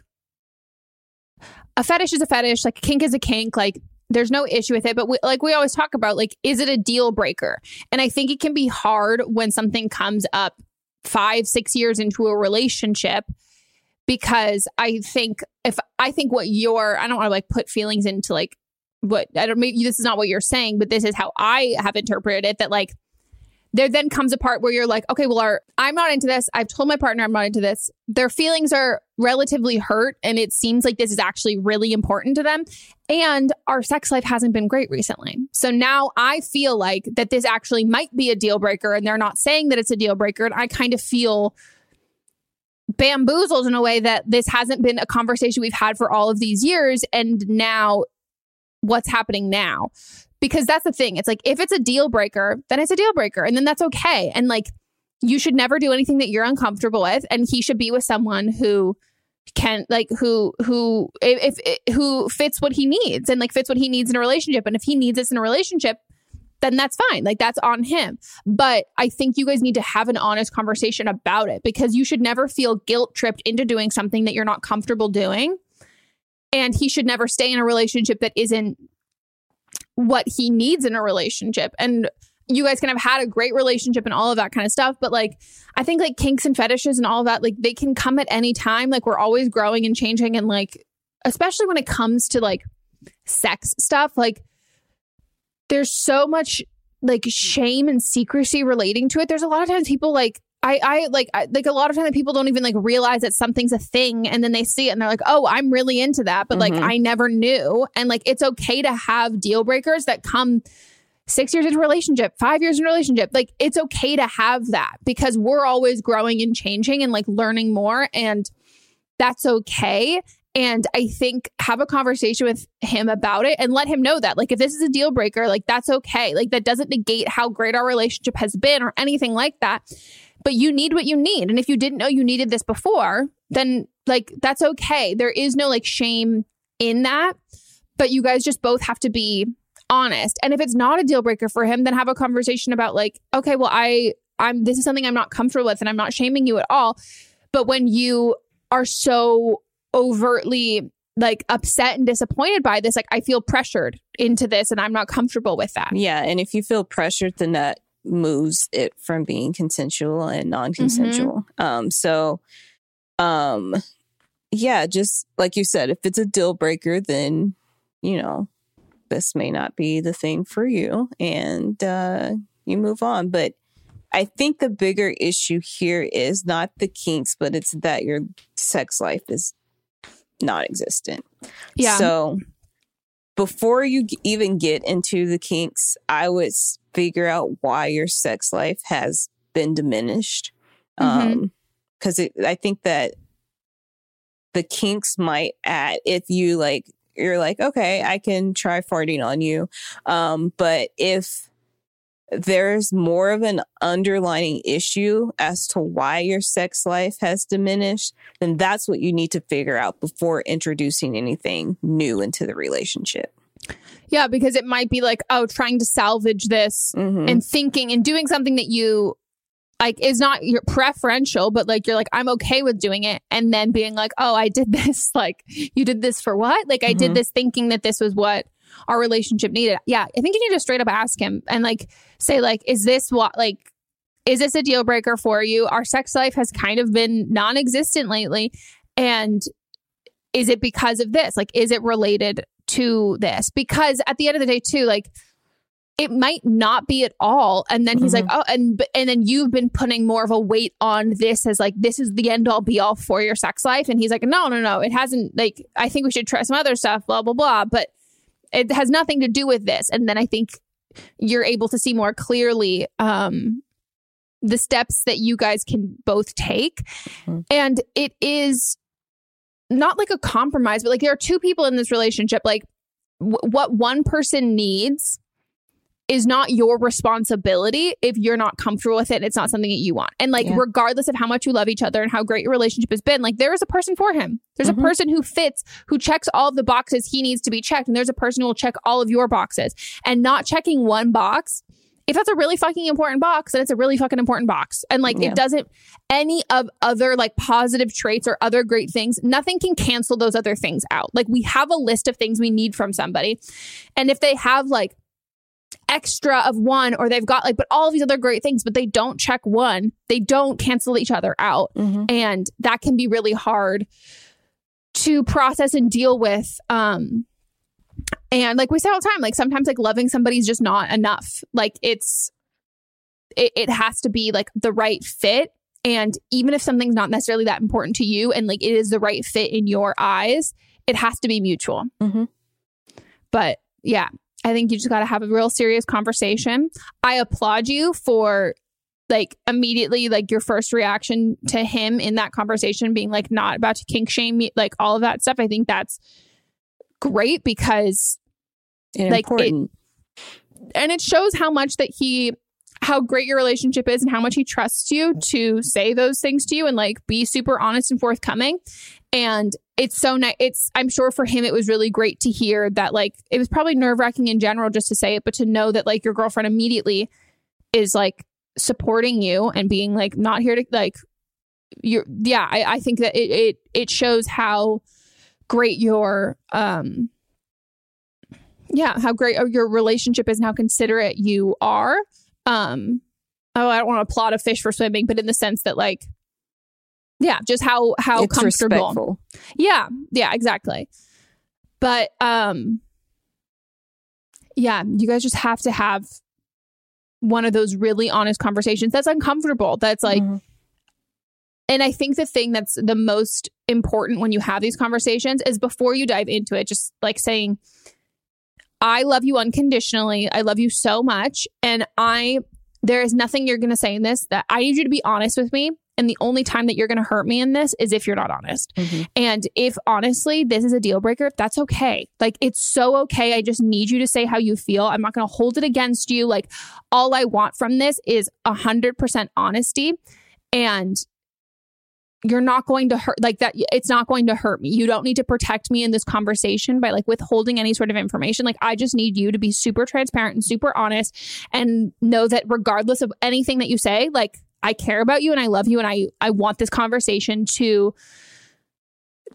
a fetish is a fetish, like a kink is a kink, like there's no issue with it. But we, like we always talk about, like, is it a deal breaker? And I think it can be hard when something comes up five, six years into a relationship because I think if I think what you're, I don't want to like put feelings into like what I don't maybe this is not what you're saying, but this is how I have interpreted it that like there then comes a part where you're like, okay, well, our, I'm not into this. I've told my partner I'm not into this. Their feelings are relatively hurt, and it seems like this is actually really important to them. And our sex life hasn't been great recently. So now I feel like that this actually might be a deal breaker, and they're not saying that it's a deal breaker. And I kind of feel bamboozled in a way that this hasn't been a conversation we've had for all of these years. And now what's happening now? Because that's the thing. It's like if it's a deal breaker, then it's a deal breaker and then that's okay. And like you should never do anything that you're uncomfortable with and he should be with someone who can like who who if, if who fits what he needs and like fits what he needs in a relationship and if he needs this in a relationship then that's fine like that's on him but i think you guys need to have an honest conversation about it because you should never feel guilt tripped into doing something that you're not comfortable doing and he should never stay in a relationship that isn't what he needs in a relationship. And you guys can have had a great relationship and all of that kind of stuff but like i think like kinks and fetishes and all of that like they can come at any time. Like we're always growing and changing. And like especially when it comes to like sex stuff like there's so much like shame and secrecy relating to it. There's a lot of times people like I, I like I, like a lot of times people don't even like realize that something's a thing and then they see it and they're like oh i'm really into that but like Mhm. i never knew. And like it's okay to have deal breakers that come six years into relationship five years in relationship. Like it's okay to have that because we're always growing and changing and like learning more and that's okay and i think have a conversation with him about it and let him know that like if this is a deal breaker like that's okay. Like that doesn't negate how great our relationship has been or anything like that. But you need what you need. And if you didn't know you needed this before then like that's okay. There is no like shame in that. But you guys just both have to be honest. And if it's not a deal breaker for him then have a conversation about like okay well i i'm this is something i'm not comfortable with and i'm not shaming you at all. But when you are so overtly like upset and disappointed by this like i feel pressured into this and i'm not comfortable with that Yeah, and if you feel pressured, then that moves it from being consensual and non-consensual. Um, so, um, yeah, just like you said, if it's a deal breaker, then you know this may not be the thing for you, and uh, you move on. But I think the bigger issue here is not the kinks, but it's that your sex life is non-existent. Yeah. So before you even get into the kinks, I would figure out why your sex life has been diminished. Um, because I think that the kinks might add if you like you're like okay i can try farting on you um but if there's more of an underlining issue as to why your sex life has diminished then that's what you need to figure out before introducing anything new into the relationship Yeah, because it might be like, oh, trying to salvage this Mhm. and thinking and doing something that you like is not your preferential, but like you're like, I'm okay with doing it. And then being like, oh, I did this. Like, you did this for what? Like, I did Mhm. this thinking that this was what our relationship needed. Yeah. I think you need to straight up ask him and like say, like, is this what, like, is this a deal breaker for you? Our sex life has kind of been non existent lately. And is it because of this? Like, is it related to this? Because at the end of the day, too, like, it might not be at all. And then he's like, mm-hmm. oh, and and then you've been putting more of a weight on this as like this is the end all be all for your sex life. And he's like, no, no, no, it hasn't. Like, I think we should try some other stuff. Blah blah blah. But it has nothing to do with this. And then I think you're able to see more clearly um, the steps that you guys can both take. And it is not like a compromise, but like there are two people in this relationship. Like w- what one person needs is not your responsibility if you're not comfortable with it. and It's not something that you want. And like, Yeah. regardless of how much you love each other and how great your relationship has been, like, there is a person for him. There's Mm-hmm. a person who fits, who checks all of the boxes he needs to be checked. And there's a person who will check all of your boxes. And not checking one box, if that's a really fucking important box, then it's a really fucking important box. And like, Yeah. it doesn't, any of other like positive traits or other great things, nothing can cancel those other things out. Like, we have a list of things we need from somebody. And if they have like, extra of one or they've got like but all of these other great things but they don't check one. They don't cancel each other out. And that can be really hard to process and deal with um and like we say all the time like sometimes like loving somebody is just not enough. Like it's it, it has to be like the right fit. And even if something's not necessarily that important to you and like it is the right fit in your eyes it has to be mutual. Mm-hmm. but yeah i think you just got to have a real serious conversation. I applaud you for like immediately like your first reaction to him in that conversation being like not about to kink shame me like all of that stuff. I think that's great because And like it- and it shows how much that he how great your relationship is and how much he trusts you to say those things to you and like be super honest and forthcoming. And it's so nice it's i'm sure for him it was really great to hear that like it was probably nerve-wracking in general just to say it but to know that like your girlfriend immediately is like supporting you and being like not here to like you're yeah i, I think that it, it it shows how great your um yeah how great your relationship is and how considerate you are um oh i don't want to applaud a fish for swimming but in the sense that like yeah just how how It's comfortable. respectful. yeah yeah exactly. But um yeah you guys just have to have one of those really honest conversations that's uncomfortable that's like and i think the thing that's the most important when you have these conversations is before you dive into it just like saying i love you unconditionally i love you so much and i there is nothing you're going to say in this that i need you to be honest with me and the only time that you're going to hurt me in this is if you're not honest mm-hmm. and if honestly this is a deal breaker, that's okay. Like it's so okay. I just need you to say how you feel. I'm not going to hold it against you. Like all I want from this is 100% honesty and you're not going to hurt like that it's not going to hurt me. You don't need to protect me in this conversation by like withholding any sort of information. Like I just need you to be super transparent and super honest and know that regardless of anything that you say, like I care about you and I love you and I I want this conversation to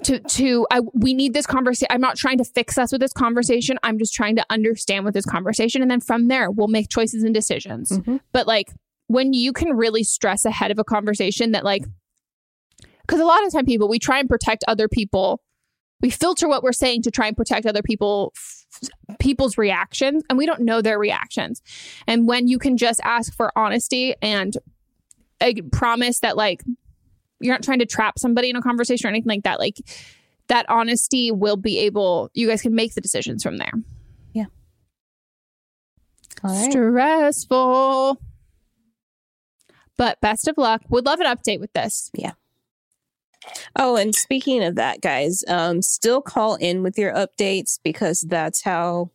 to to I we need this conversation. I'm not trying to fix us with this conversation. I'm just trying to understand with this conversation and then from there we'll make choices and decisions. Mm-hmm. But like when you can really stress ahead of a conversation that like cuz a lot of time people we try and protect other people. We filter what we're saying to try and protect other people people's reactions and we don't know their reactions. And when you can just ask for honesty and a promise that like you're not trying to trap somebody in a conversation or anything like that. Like that honesty will be able, you guys can make the decisions from there. Yeah. All right. Stressful. But best of luck. Would love an update with this. Yeah. Oh, and speaking of that, guys, um, still call in with your updates because that's how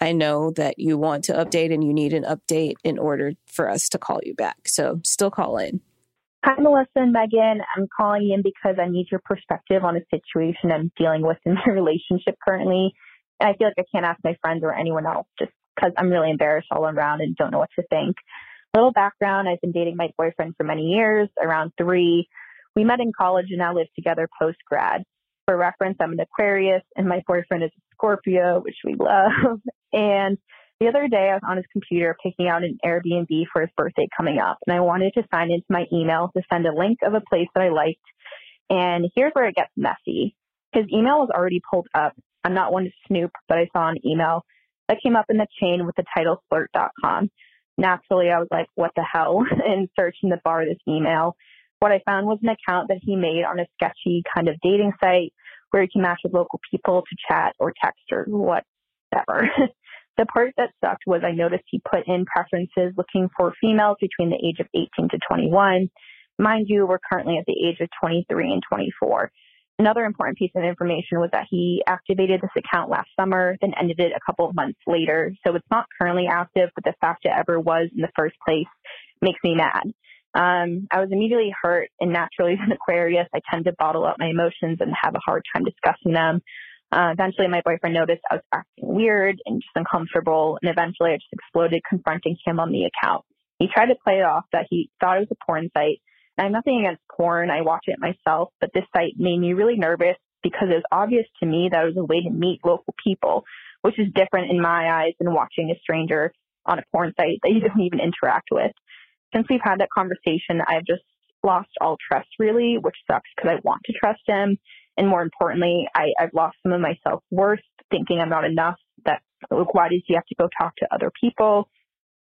I know that you want to update and you need an update in order for us to call you back. So still call in. Hi, Melissa and Megan. I'm calling in because I need your perspective on a situation I'm dealing with in my relationship currently. And I feel like I can't ask my friends or anyone else just because I'm really embarrassed all around and don't know what to think. Little background I've been dating my boyfriend for many years, around three. We met in college and now live together post grad. For reference, I'm an Aquarius and my boyfriend is a Scorpio, which we love. And the other day I was on his computer picking out an Airbnb for his birthday coming up and I wanted to sign into my email to send a link of a place that I liked. And here's where it gets messy. His email was already pulled up. I'm not one to snoop, but I saw an email that came up in the chain with the title flirt.com. Naturally, I was like, what the hell? And searching the bar this email. What I found was an account that he made on a sketchy kind of dating site where you can match with local people to chat or text or whatever. the part that sucked was I noticed he put in preferences looking for females between the age of 18 to 21. Mind you, we're currently at the age of 23 and 24. Another important piece of information was that he activated this account last summer, then ended it a couple of months later. So it's not currently active, but the fact it ever was in the first place makes me mad. Um, I was immediately hurt, and naturally, as an Aquarius, I tend to bottle up my emotions and have a hard time discussing them. Uh, eventually, my boyfriend noticed I was acting weird and just uncomfortable, and eventually, I just exploded confronting him on the account. He tried to play it off that he thought it was a porn site. And I have nothing against porn; I watch it myself, but this site made me really nervous because it was obvious to me that it was a way to meet local people, which is different in my eyes than watching a stranger on a porn site that you don't even interact with since we've had that conversation, I've just lost all trust really, which sucks because I want to trust him. And more importantly, I, I've lost some of my self worth thinking I'm not enough. That like, why does he have to go talk to other people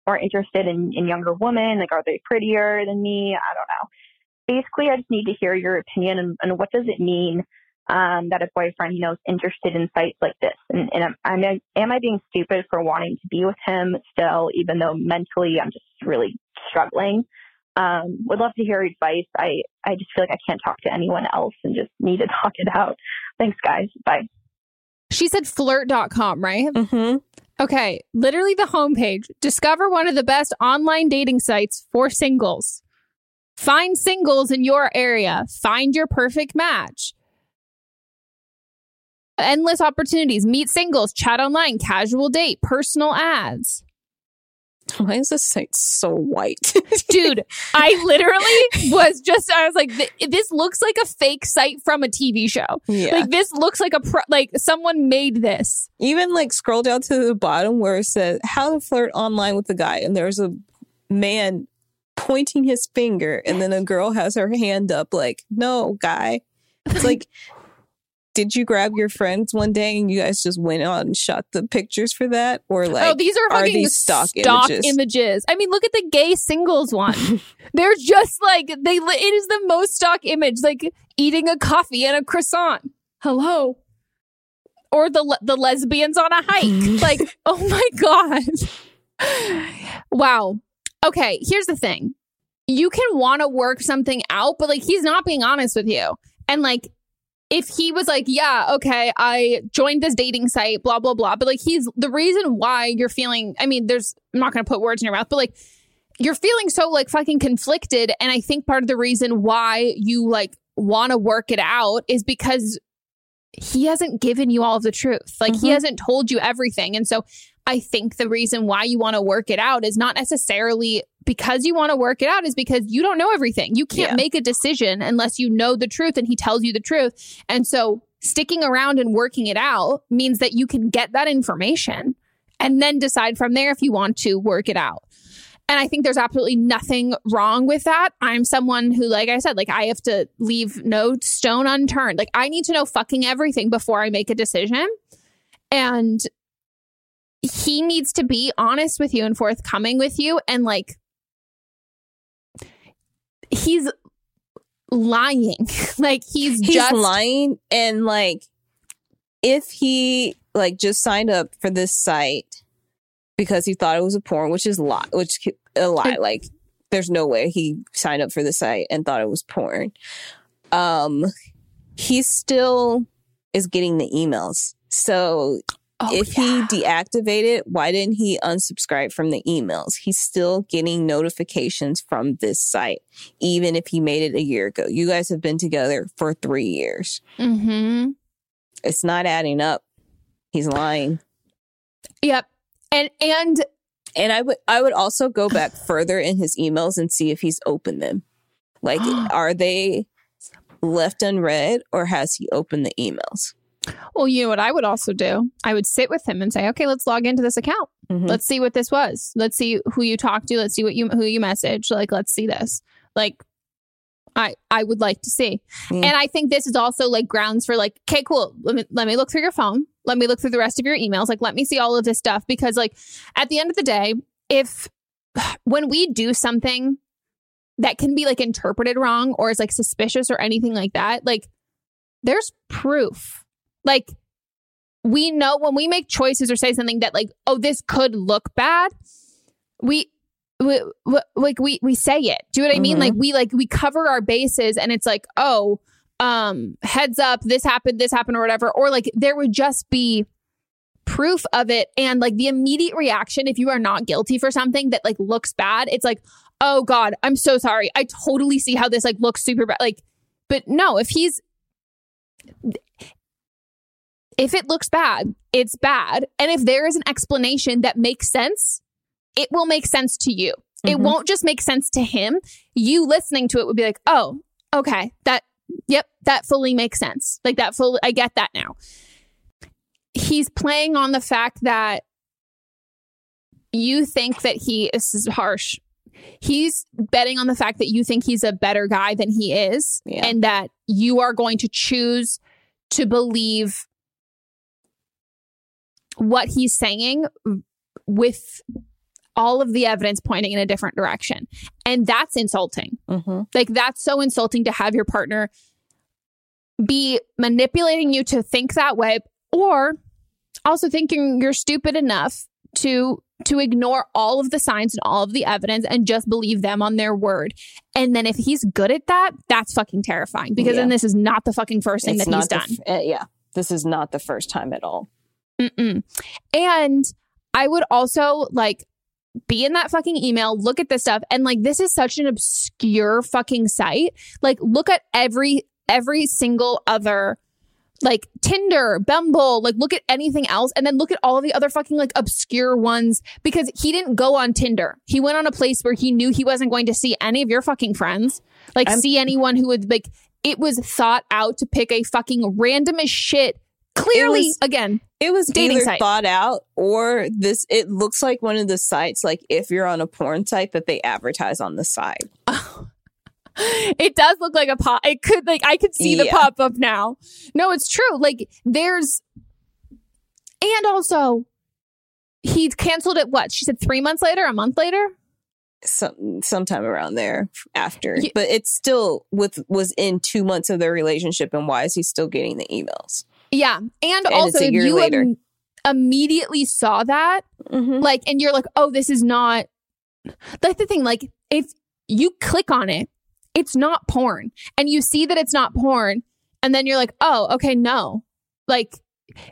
or interested in, in younger women? Like, are they prettier than me? I don't know. Basically, I just need to hear your opinion and, and what does it mean um, that a boyfriend, you know, is interested in sites like this? And, and am, am, I, am I being stupid for wanting to be with him still, even though mentally I'm just really struggling? Um, would love to hear advice. I, I just feel like I can't talk to anyone else and just need to talk it out. Thanks, guys. Bye. She said flirt.com, right? Mm-hmm. Okay, literally the homepage. Discover one of the best online dating sites for singles. Find singles in your area. Find your perfect match. Endless opportunities. Meet singles, chat online, casual date, personal ads. Why is this site so white? Dude, I literally was just, I was like, this looks like a fake site from a TV show. Yeah. Like, this looks like a, pro- like someone made this. Even like scroll down to the bottom where it says how to flirt online with a guy, and there's a man pointing his finger, and then a girl has her hand up, like, no, guy. It's like, did you grab your friends one day and you guys just went out and shot the pictures for that? Or oh, like, oh, these are fucking these stock, stock images? images. I mean, look at the gay singles one. They're just like they. It is the most stock image, like eating a coffee and a croissant. Hello, or the the lesbians on a hike. like, oh my god, wow. Okay, here's the thing: you can want to work something out, but like he's not being honest with you, and like if he was like, yeah, okay, I joined this dating site, blah, blah, blah. But like, he's the reason why you're feeling, I mean, there's, I'm not going to put words in your mouth, but like, you're feeling so like fucking conflicted. And I think part of the reason why you like want to work it out is because he hasn't given you all of the truth. Like, he Mhm. hasn't told you everything. And so I think the reason why you want to work it out is not necessarily because you want to work it out, is because you don't know everything. You can't Yeah. make a decision unless you know the truth and he tells you the truth. And so sticking around and working it out means that you can get that information and then decide from there if you want to work it out. And I think there's absolutely nothing wrong with that. I'm someone who, like I said, like I have to leave no stone unturned. Like I need to know fucking everything before I make a decision. And he needs to be honest with you and forthcoming with you. And like, he's lying. like he's, He's just lying, and like, if he like just signed up for this site because he thought it was a porn, which is a lie, which a lie. Like, there's no way he signed up for the site and thought it was porn. Um, he still is getting the emails. So Oh, if he deactivated, why didn't he unsubscribe from the emails? He's still getting notifications from this site, even if he made it a year ago. You guys have been together for three years. Mm-hmm. It's not adding up. He's lying. Yep. And and and I would I would also go back further in his emails and see if he's opened them. Like, are they left unread or has he opened the emails? Well, you know what I would also do? I would sit with him and say, "Okay, let's log into this account. Mm-hmm. Let's see what this was. Let's see who you talked to. Let's see what you who you messaged. Like, let's see this. Like, I I would like to see. Mm. And I think this is also like grounds for like, okay, cool. Let me let me look through your phone. Let me look through the rest of your emails. Like, let me see all of this stuff because like at the end of the day, if when we do something that can be like interpreted wrong or is like suspicious or anything like that, like there's proof. Like we know when we make choices or say something that like, oh, this could look bad, we we, we like we we say it. Do you know what I mean? Mhm. Like we like we cover our bases and it's like, oh, um, heads up, this happened, this happened, or whatever. Or like there would just be proof of it and like the immediate reaction if you are not guilty for something that like looks bad, it's like, oh God, I'm so sorry. I totally see how this like looks super bad. Like, but no, if he's if it looks bad, it's bad. And if there is an explanation that makes sense, it will make sense to you. It Mhm. won't just make sense to him. You listening to it would be like, oh, okay, that, yep, that fully makes sense. Like that fully, I get that now. He's playing on the fact that you think that he this is harsh. He's betting on the fact that you think he's a better guy than he is, Yeah. and that you are going to choose to believe what he's saying with all of the evidence pointing in a different direction. And that's insulting. Mm-hmm. Like, that's so insulting to have your partner be manipulating you to think that way, or also thinking you're stupid enough to to ignore all of the signs and all of the evidence and just believe them on their word. And then if he's good at that, that's fucking terrifying because then this is not the fucking first thing It's that he's done. f- uh, yeah, this is not the first time at all. Mm-mm. And I would also like be in that fucking email, look at this stuff, and like this is such an obscure fucking site. Like, look at every every single other like Tinder, Bumble, like look at anything else and then look at all of the other fucking like obscure ones because he didn't go on Tinder. He went on a place where he knew he wasn't going to see any of your fucking friends, like I'm- see anyone who would like it was thought out to pick a fucking random as shit. Clearly, was- again, It was dating either site. thought out or this. It looks like one of the sites, like if you're on a porn site, that they advertise on the side. it does look like a pop. It could like I could see the pop up now. No, it's true. Like there's, and also he canceled it. What she said three months later, a month later. Some sometime around there after, but it's still with was in two months of their relationship, and why is he still getting the emails? Yeah, and, And also if you im- immediately saw that, Mm-hmm. like, and you're like, oh, this is not. That's the thing, like if you click on it, it's not porn, and you see that it's not porn, and then you're like, oh, okay, no, like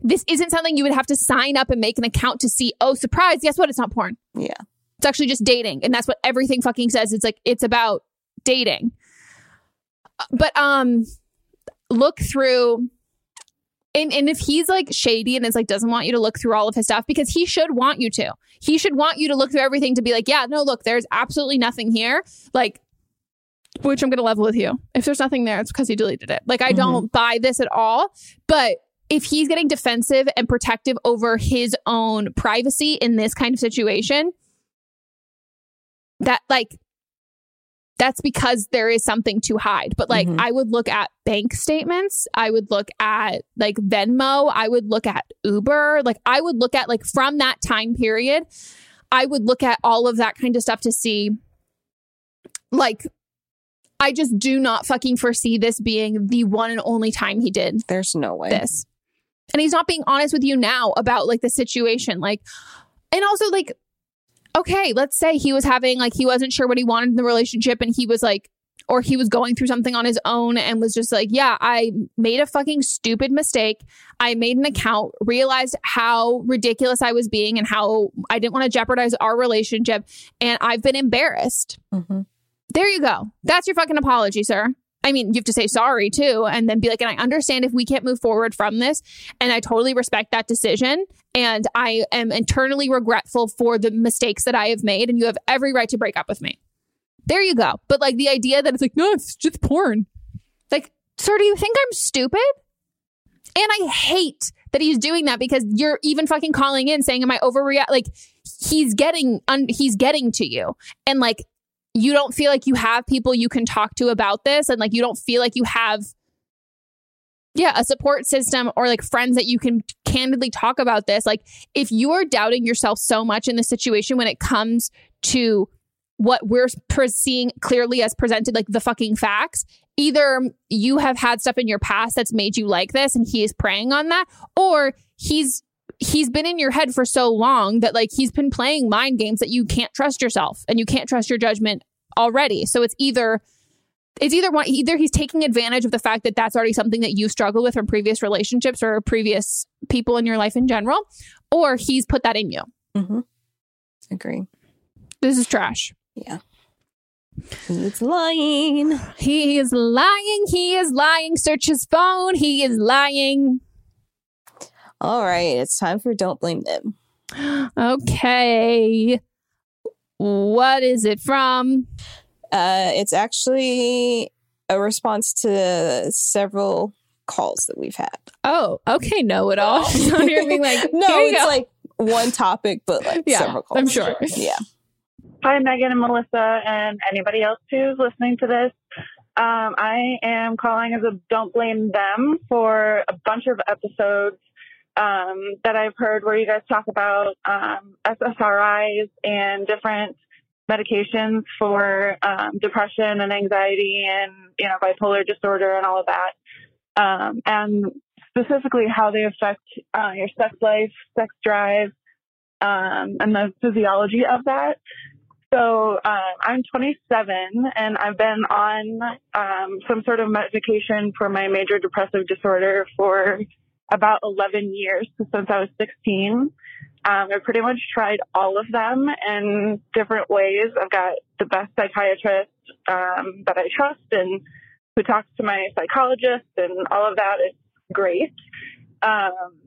this isn't something you would have to sign up and make an account to see. Oh, surprise! Guess what? It's not porn. Yeah. It's actually just dating, and that's what everything fucking says. It's like it's about dating. But um, look through and and if he's like shady and is like doesn't want you to look through all of his stuff because he should want you to. He should want you to look through everything to be like, yeah, no, look, there's absolutely nothing here. Like which I'm going to level with you. If there's nothing there, it's because he deleted it. Like I mm-hmm. don't buy this at all, but if he's getting defensive and protective over his own privacy in this kind of situation, that like that's because there is something to hide. But like Mhm. I would look at bank statements, I would look at like Venmo, I would look at Uber, like I would look at like from that time period, I would look at all of that kind of stuff to see like I just do not fucking foresee this being the one and only time he did There's no way. this. And he's not being honest with you now about like the situation. Like, and also like, okay, let's say he was having like, he wasn't sure what he wanted in the relationship and he was like, or he was going through something on his own and was just like, yeah, I made a fucking stupid mistake. I made an account, realized how ridiculous I was being and how I didn't want to jeopardize our relationship. And I've been embarrassed. Mm-hmm. There you go. That's your fucking apology, sir. I mean, you have to say sorry too, and then be like, and I understand if we can't move forward from this, and I totally respect that decision. And I am internally regretful for the mistakes that I have made, and you have every right to break up with me. There you go. But like the idea that it's like, no, it's just porn. Like, sir, do you think I'm stupid? And I hate that he's doing that because you're even fucking calling in saying, "Am I overreact?" Like, he's getting, un- he's getting to you, and like you don't feel like you have people you can talk to about this and like you don't feel like you have yeah a support system or like friends that you can candidly talk about this. Like if you are doubting yourself so much in this situation when it comes to what we're seeing clearly as presented like the fucking facts either you have had stuff in your past that's made you like this and he is preying on that or he's he's been in your head for so long that like he's been playing mind games that you can't trust yourself and you can't trust your judgment already. So it's either it's either one either he's taking advantage of the fact that that's already something that you struggle with from previous relationships or previous people in your life in general, or he's put that in you. Mm-hmm. Agree. This is trash. Yeah. He's lying. He is lying. He is lying. Search his phone. He is lying. All right, it's time for Don't Blame Them. Okay. What is it from? Uh, it's actually a response to several calls that we've had. Oh, okay. Know it all. so you're being like, no, you it's go. like one topic, but like Yeah, several calls. I'm sure. Yeah. Hi, Megan and Melissa, and anybody else who's listening to this. Um, I am calling as a don't blame them for a bunch of episodes um, that I've heard where you guys talk about um, SSRIs and different medications for um, depression and anxiety and you know bipolar disorder and all of that, um, and specifically how they affect uh, your sex life, sex drive, um, and the physiology of that. So uh, I'm 27 and I've been on um, some sort of medication for my major depressive disorder for about 11 years since I was 16. Um, I pretty much tried all of them in different ways. I've got the best psychiatrist um, that I trust and who talks to my psychologist and all of that is great. Um,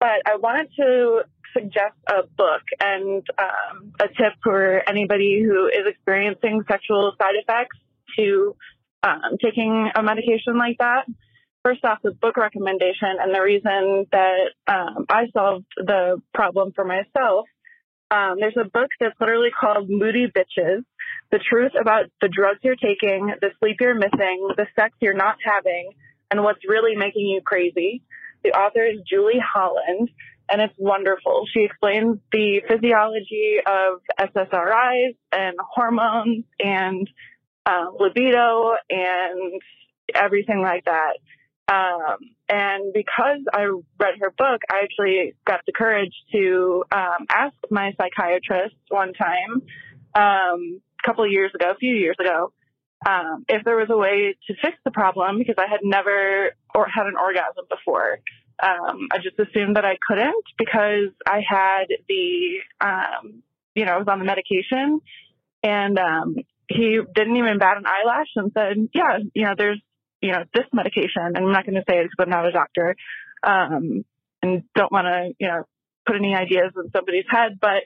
but I wanted to suggest a book and um, a tip for anybody who is experiencing sexual side effects to um, taking a medication like that. First off, the book recommendation and the reason that um, I solved the problem for myself. Um, there's a book that's literally called Moody Bitches The Truth About the Drugs You're Taking, the Sleep You're Missing, the Sex You're Not Having, and What's Really Making You Crazy. The author is Julie Holland, and it's wonderful. She explains the physiology of SSRIs and hormones and uh, libido and everything like that. Um, and because I read her book, I actually got the courage to um, ask my psychiatrist one time, um, a couple of years ago, a few years ago, um, if there was a way to fix the problem because I had never or had an orgasm before. Um, I just assumed that I couldn't because I had the, um, you know, I was on the medication and um, he didn't even bat an eyelash and said, yeah, you know, there's, you know, this medication. And I'm not going to say it because I'm not a doctor um, and don't want to, you know, put any ideas in somebody's head. But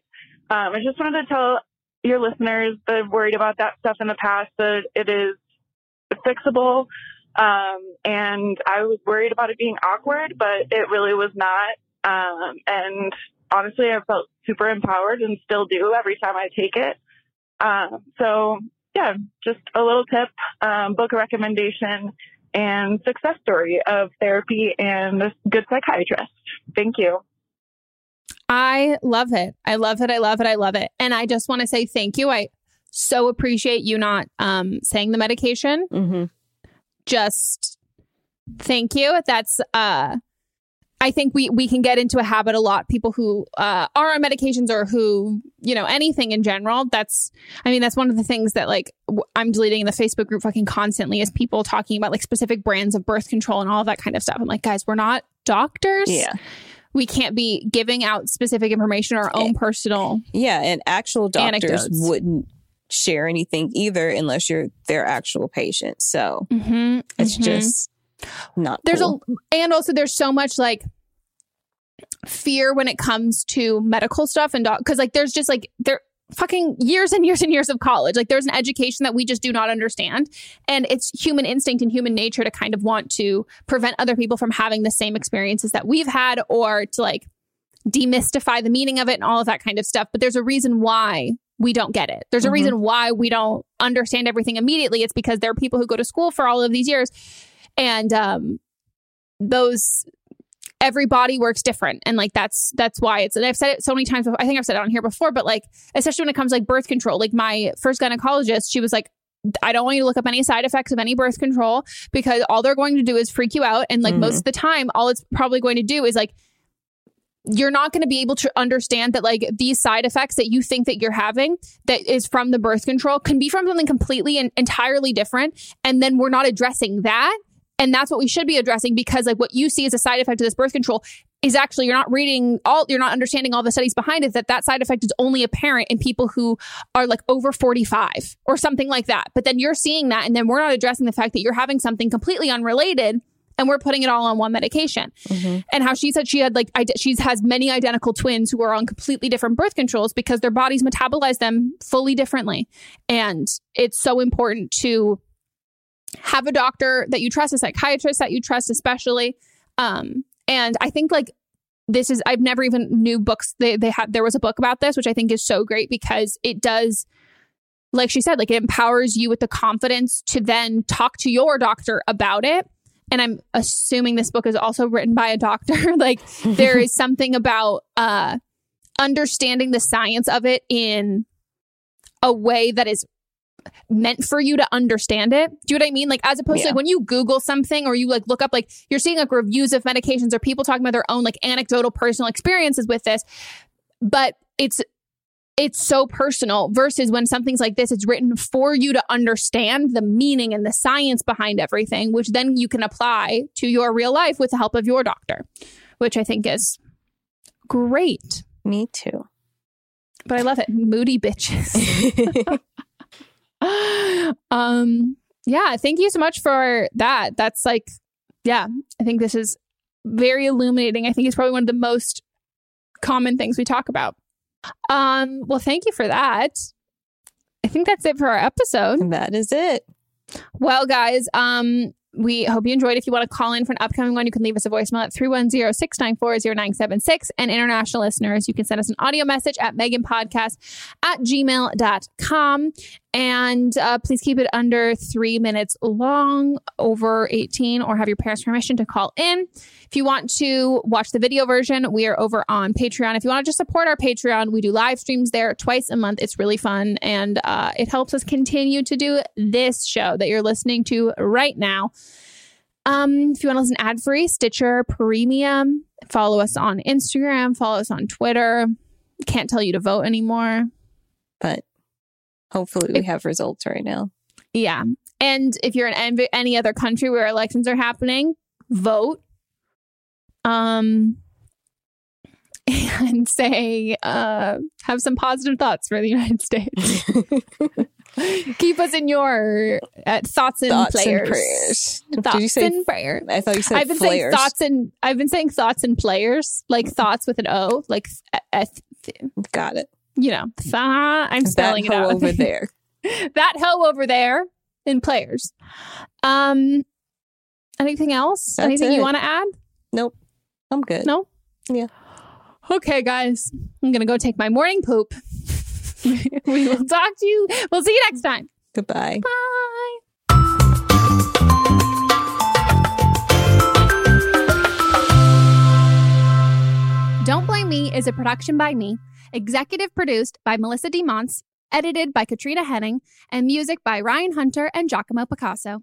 um, I just wanted to tell your listeners that have worried about that stuff in the past that it is fixable. Um, and I was worried about it being awkward, but it really was not. Um, and honestly, I felt super empowered and still do every time I take it. Um, so yeah, just a little tip, um, book recommendation, and success story of therapy and a good psychiatrist. Thank you. I love it. I love it. I love it. I love it. And I just want to say thank you. I so appreciate you not um, saying the medication. Mm-hmm. Just thank you. That's uh I think we we can get into a habit a lot. People who uh, are on medications or who you know anything in general. That's I mean that's one of the things that like w- I'm deleting in the Facebook group fucking constantly is people talking about like specific brands of birth control and all that kind of stuff. I'm like, guys, we're not doctors. Yeah. We can't be giving out specific information or our own personal. Yeah, and actual doctors Anecdotes. wouldn't share anything either unless you're their actual patient. So Mhm, it's mhm. just not. there's cool. a and also there's so much like fear when it comes to medical stuff and because like there's just like there fucking years and years and years of college like there's an education that we just do not understand and it's human instinct and human nature to kind of want to prevent other people from having the same experiences that we've had or to like demystify the meaning of it and all of that kind of stuff but there's a reason why we don't get it there's a Mhm. reason why we don't understand everything immediately it's because there are people who go to school for all of these years and um those every body works different and like that's that's why it's and i've said it so many times before, i think i've said it on here before but like especially when it comes to, like birth control like my first gynecologist she was like I don't want you to look up any side effects of any birth control because all they're going to do is freak you out. And like most Mhm. of the time, all it's probably going to do is like you're not going to be able to understand that like these side effects that you think that you're having that is from the birth control can be from something completely and entirely different and then we're not addressing that and that's what we should be addressing because like what you see as a side effect of this birth control is actually you're not reading all you're not understanding all the studies behind it that that side effect is only apparent in people who are like over 45 or something like that. But then you're seeing that and then we're not addressing the fact that you're having something completely unrelated and we're putting it all on one medication. Mm-hmm. And how she said she had like ide- she has many identical twins who are on completely different birth controls because their bodies metabolize them fully differently. And it's so important to have a doctor that you trust a psychiatrist that you trust especially. Um and i think like this is i've never even knew books they they had there was a book about this which i think is so great because it does like she said like it empowers you with the confidence to then talk to your doctor about it. And i'm assuming this book is also written by a doctor. Like there is something about uh understanding the science of it in a way that is meant for you to understand it. Do you know what I mean? Like as opposed to like when you Google something or you like look up like you're seeing like reviews of medications or people talking about their own like anecdotal personal experiences with this, but it's it's so personal versus when something's like this, it's written for you to understand the meaning and the science behind everything, which then you can apply to your real life with the help of your doctor, which I think is great. Me too. But I love it. Moody bitches. um yeah, thank you so much for that. That's like yeah, I think this is very illuminating. I think it's probably one of the most common things we talk about. Um well, thank you for that. I think that's it for our episode. That is it. Well, guys, um, we hope you enjoyed. If you want to call in for an upcoming one, you can leave us a voicemail at 310-694-0976. And international listeners, you can send us an audio message at meganpodcast at gmail.com. And uh, please keep it under three minutes long, over 18, or have your parents' permission to call in. If you want to watch the video version, we are over on Patreon. If you want to just support our Patreon, we do live streams there twice a month. It's really fun and uh, it helps us continue to do this show that you're listening to right now. Um, if you want to listen ad free, Stitcher Premium, follow us on Instagram, follow us on Twitter. Can't tell you to vote anymore. But hopefully we have results right now. Yeah. And if you're in any- other country where elections are happening, vote. Um and say uh have some positive thoughts for the United States. Keep us in your uh, thoughts and Thoughts and players. prayers. Did Thoughts you say- and prayers. I thought you said I've been flares. saying thoughts and I've been saying thoughts and players, like thoughts with an O, like th- th- Got it. You know, I'm spelling that it out over there. that hoe over there in players. Um, anything else? That's anything it. you want to add? Nope. I'm good. No. Yeah. Okay, guys, I'm gonna go take my morning poop. we will talk to you. We'll see you next time. Goodbye. Bye. Don't Blame Me is a production by me, executive produced by Melissa DeMonts, edited by Katrina Henning, and music by Ryan Hunter and Giacomo Picasso.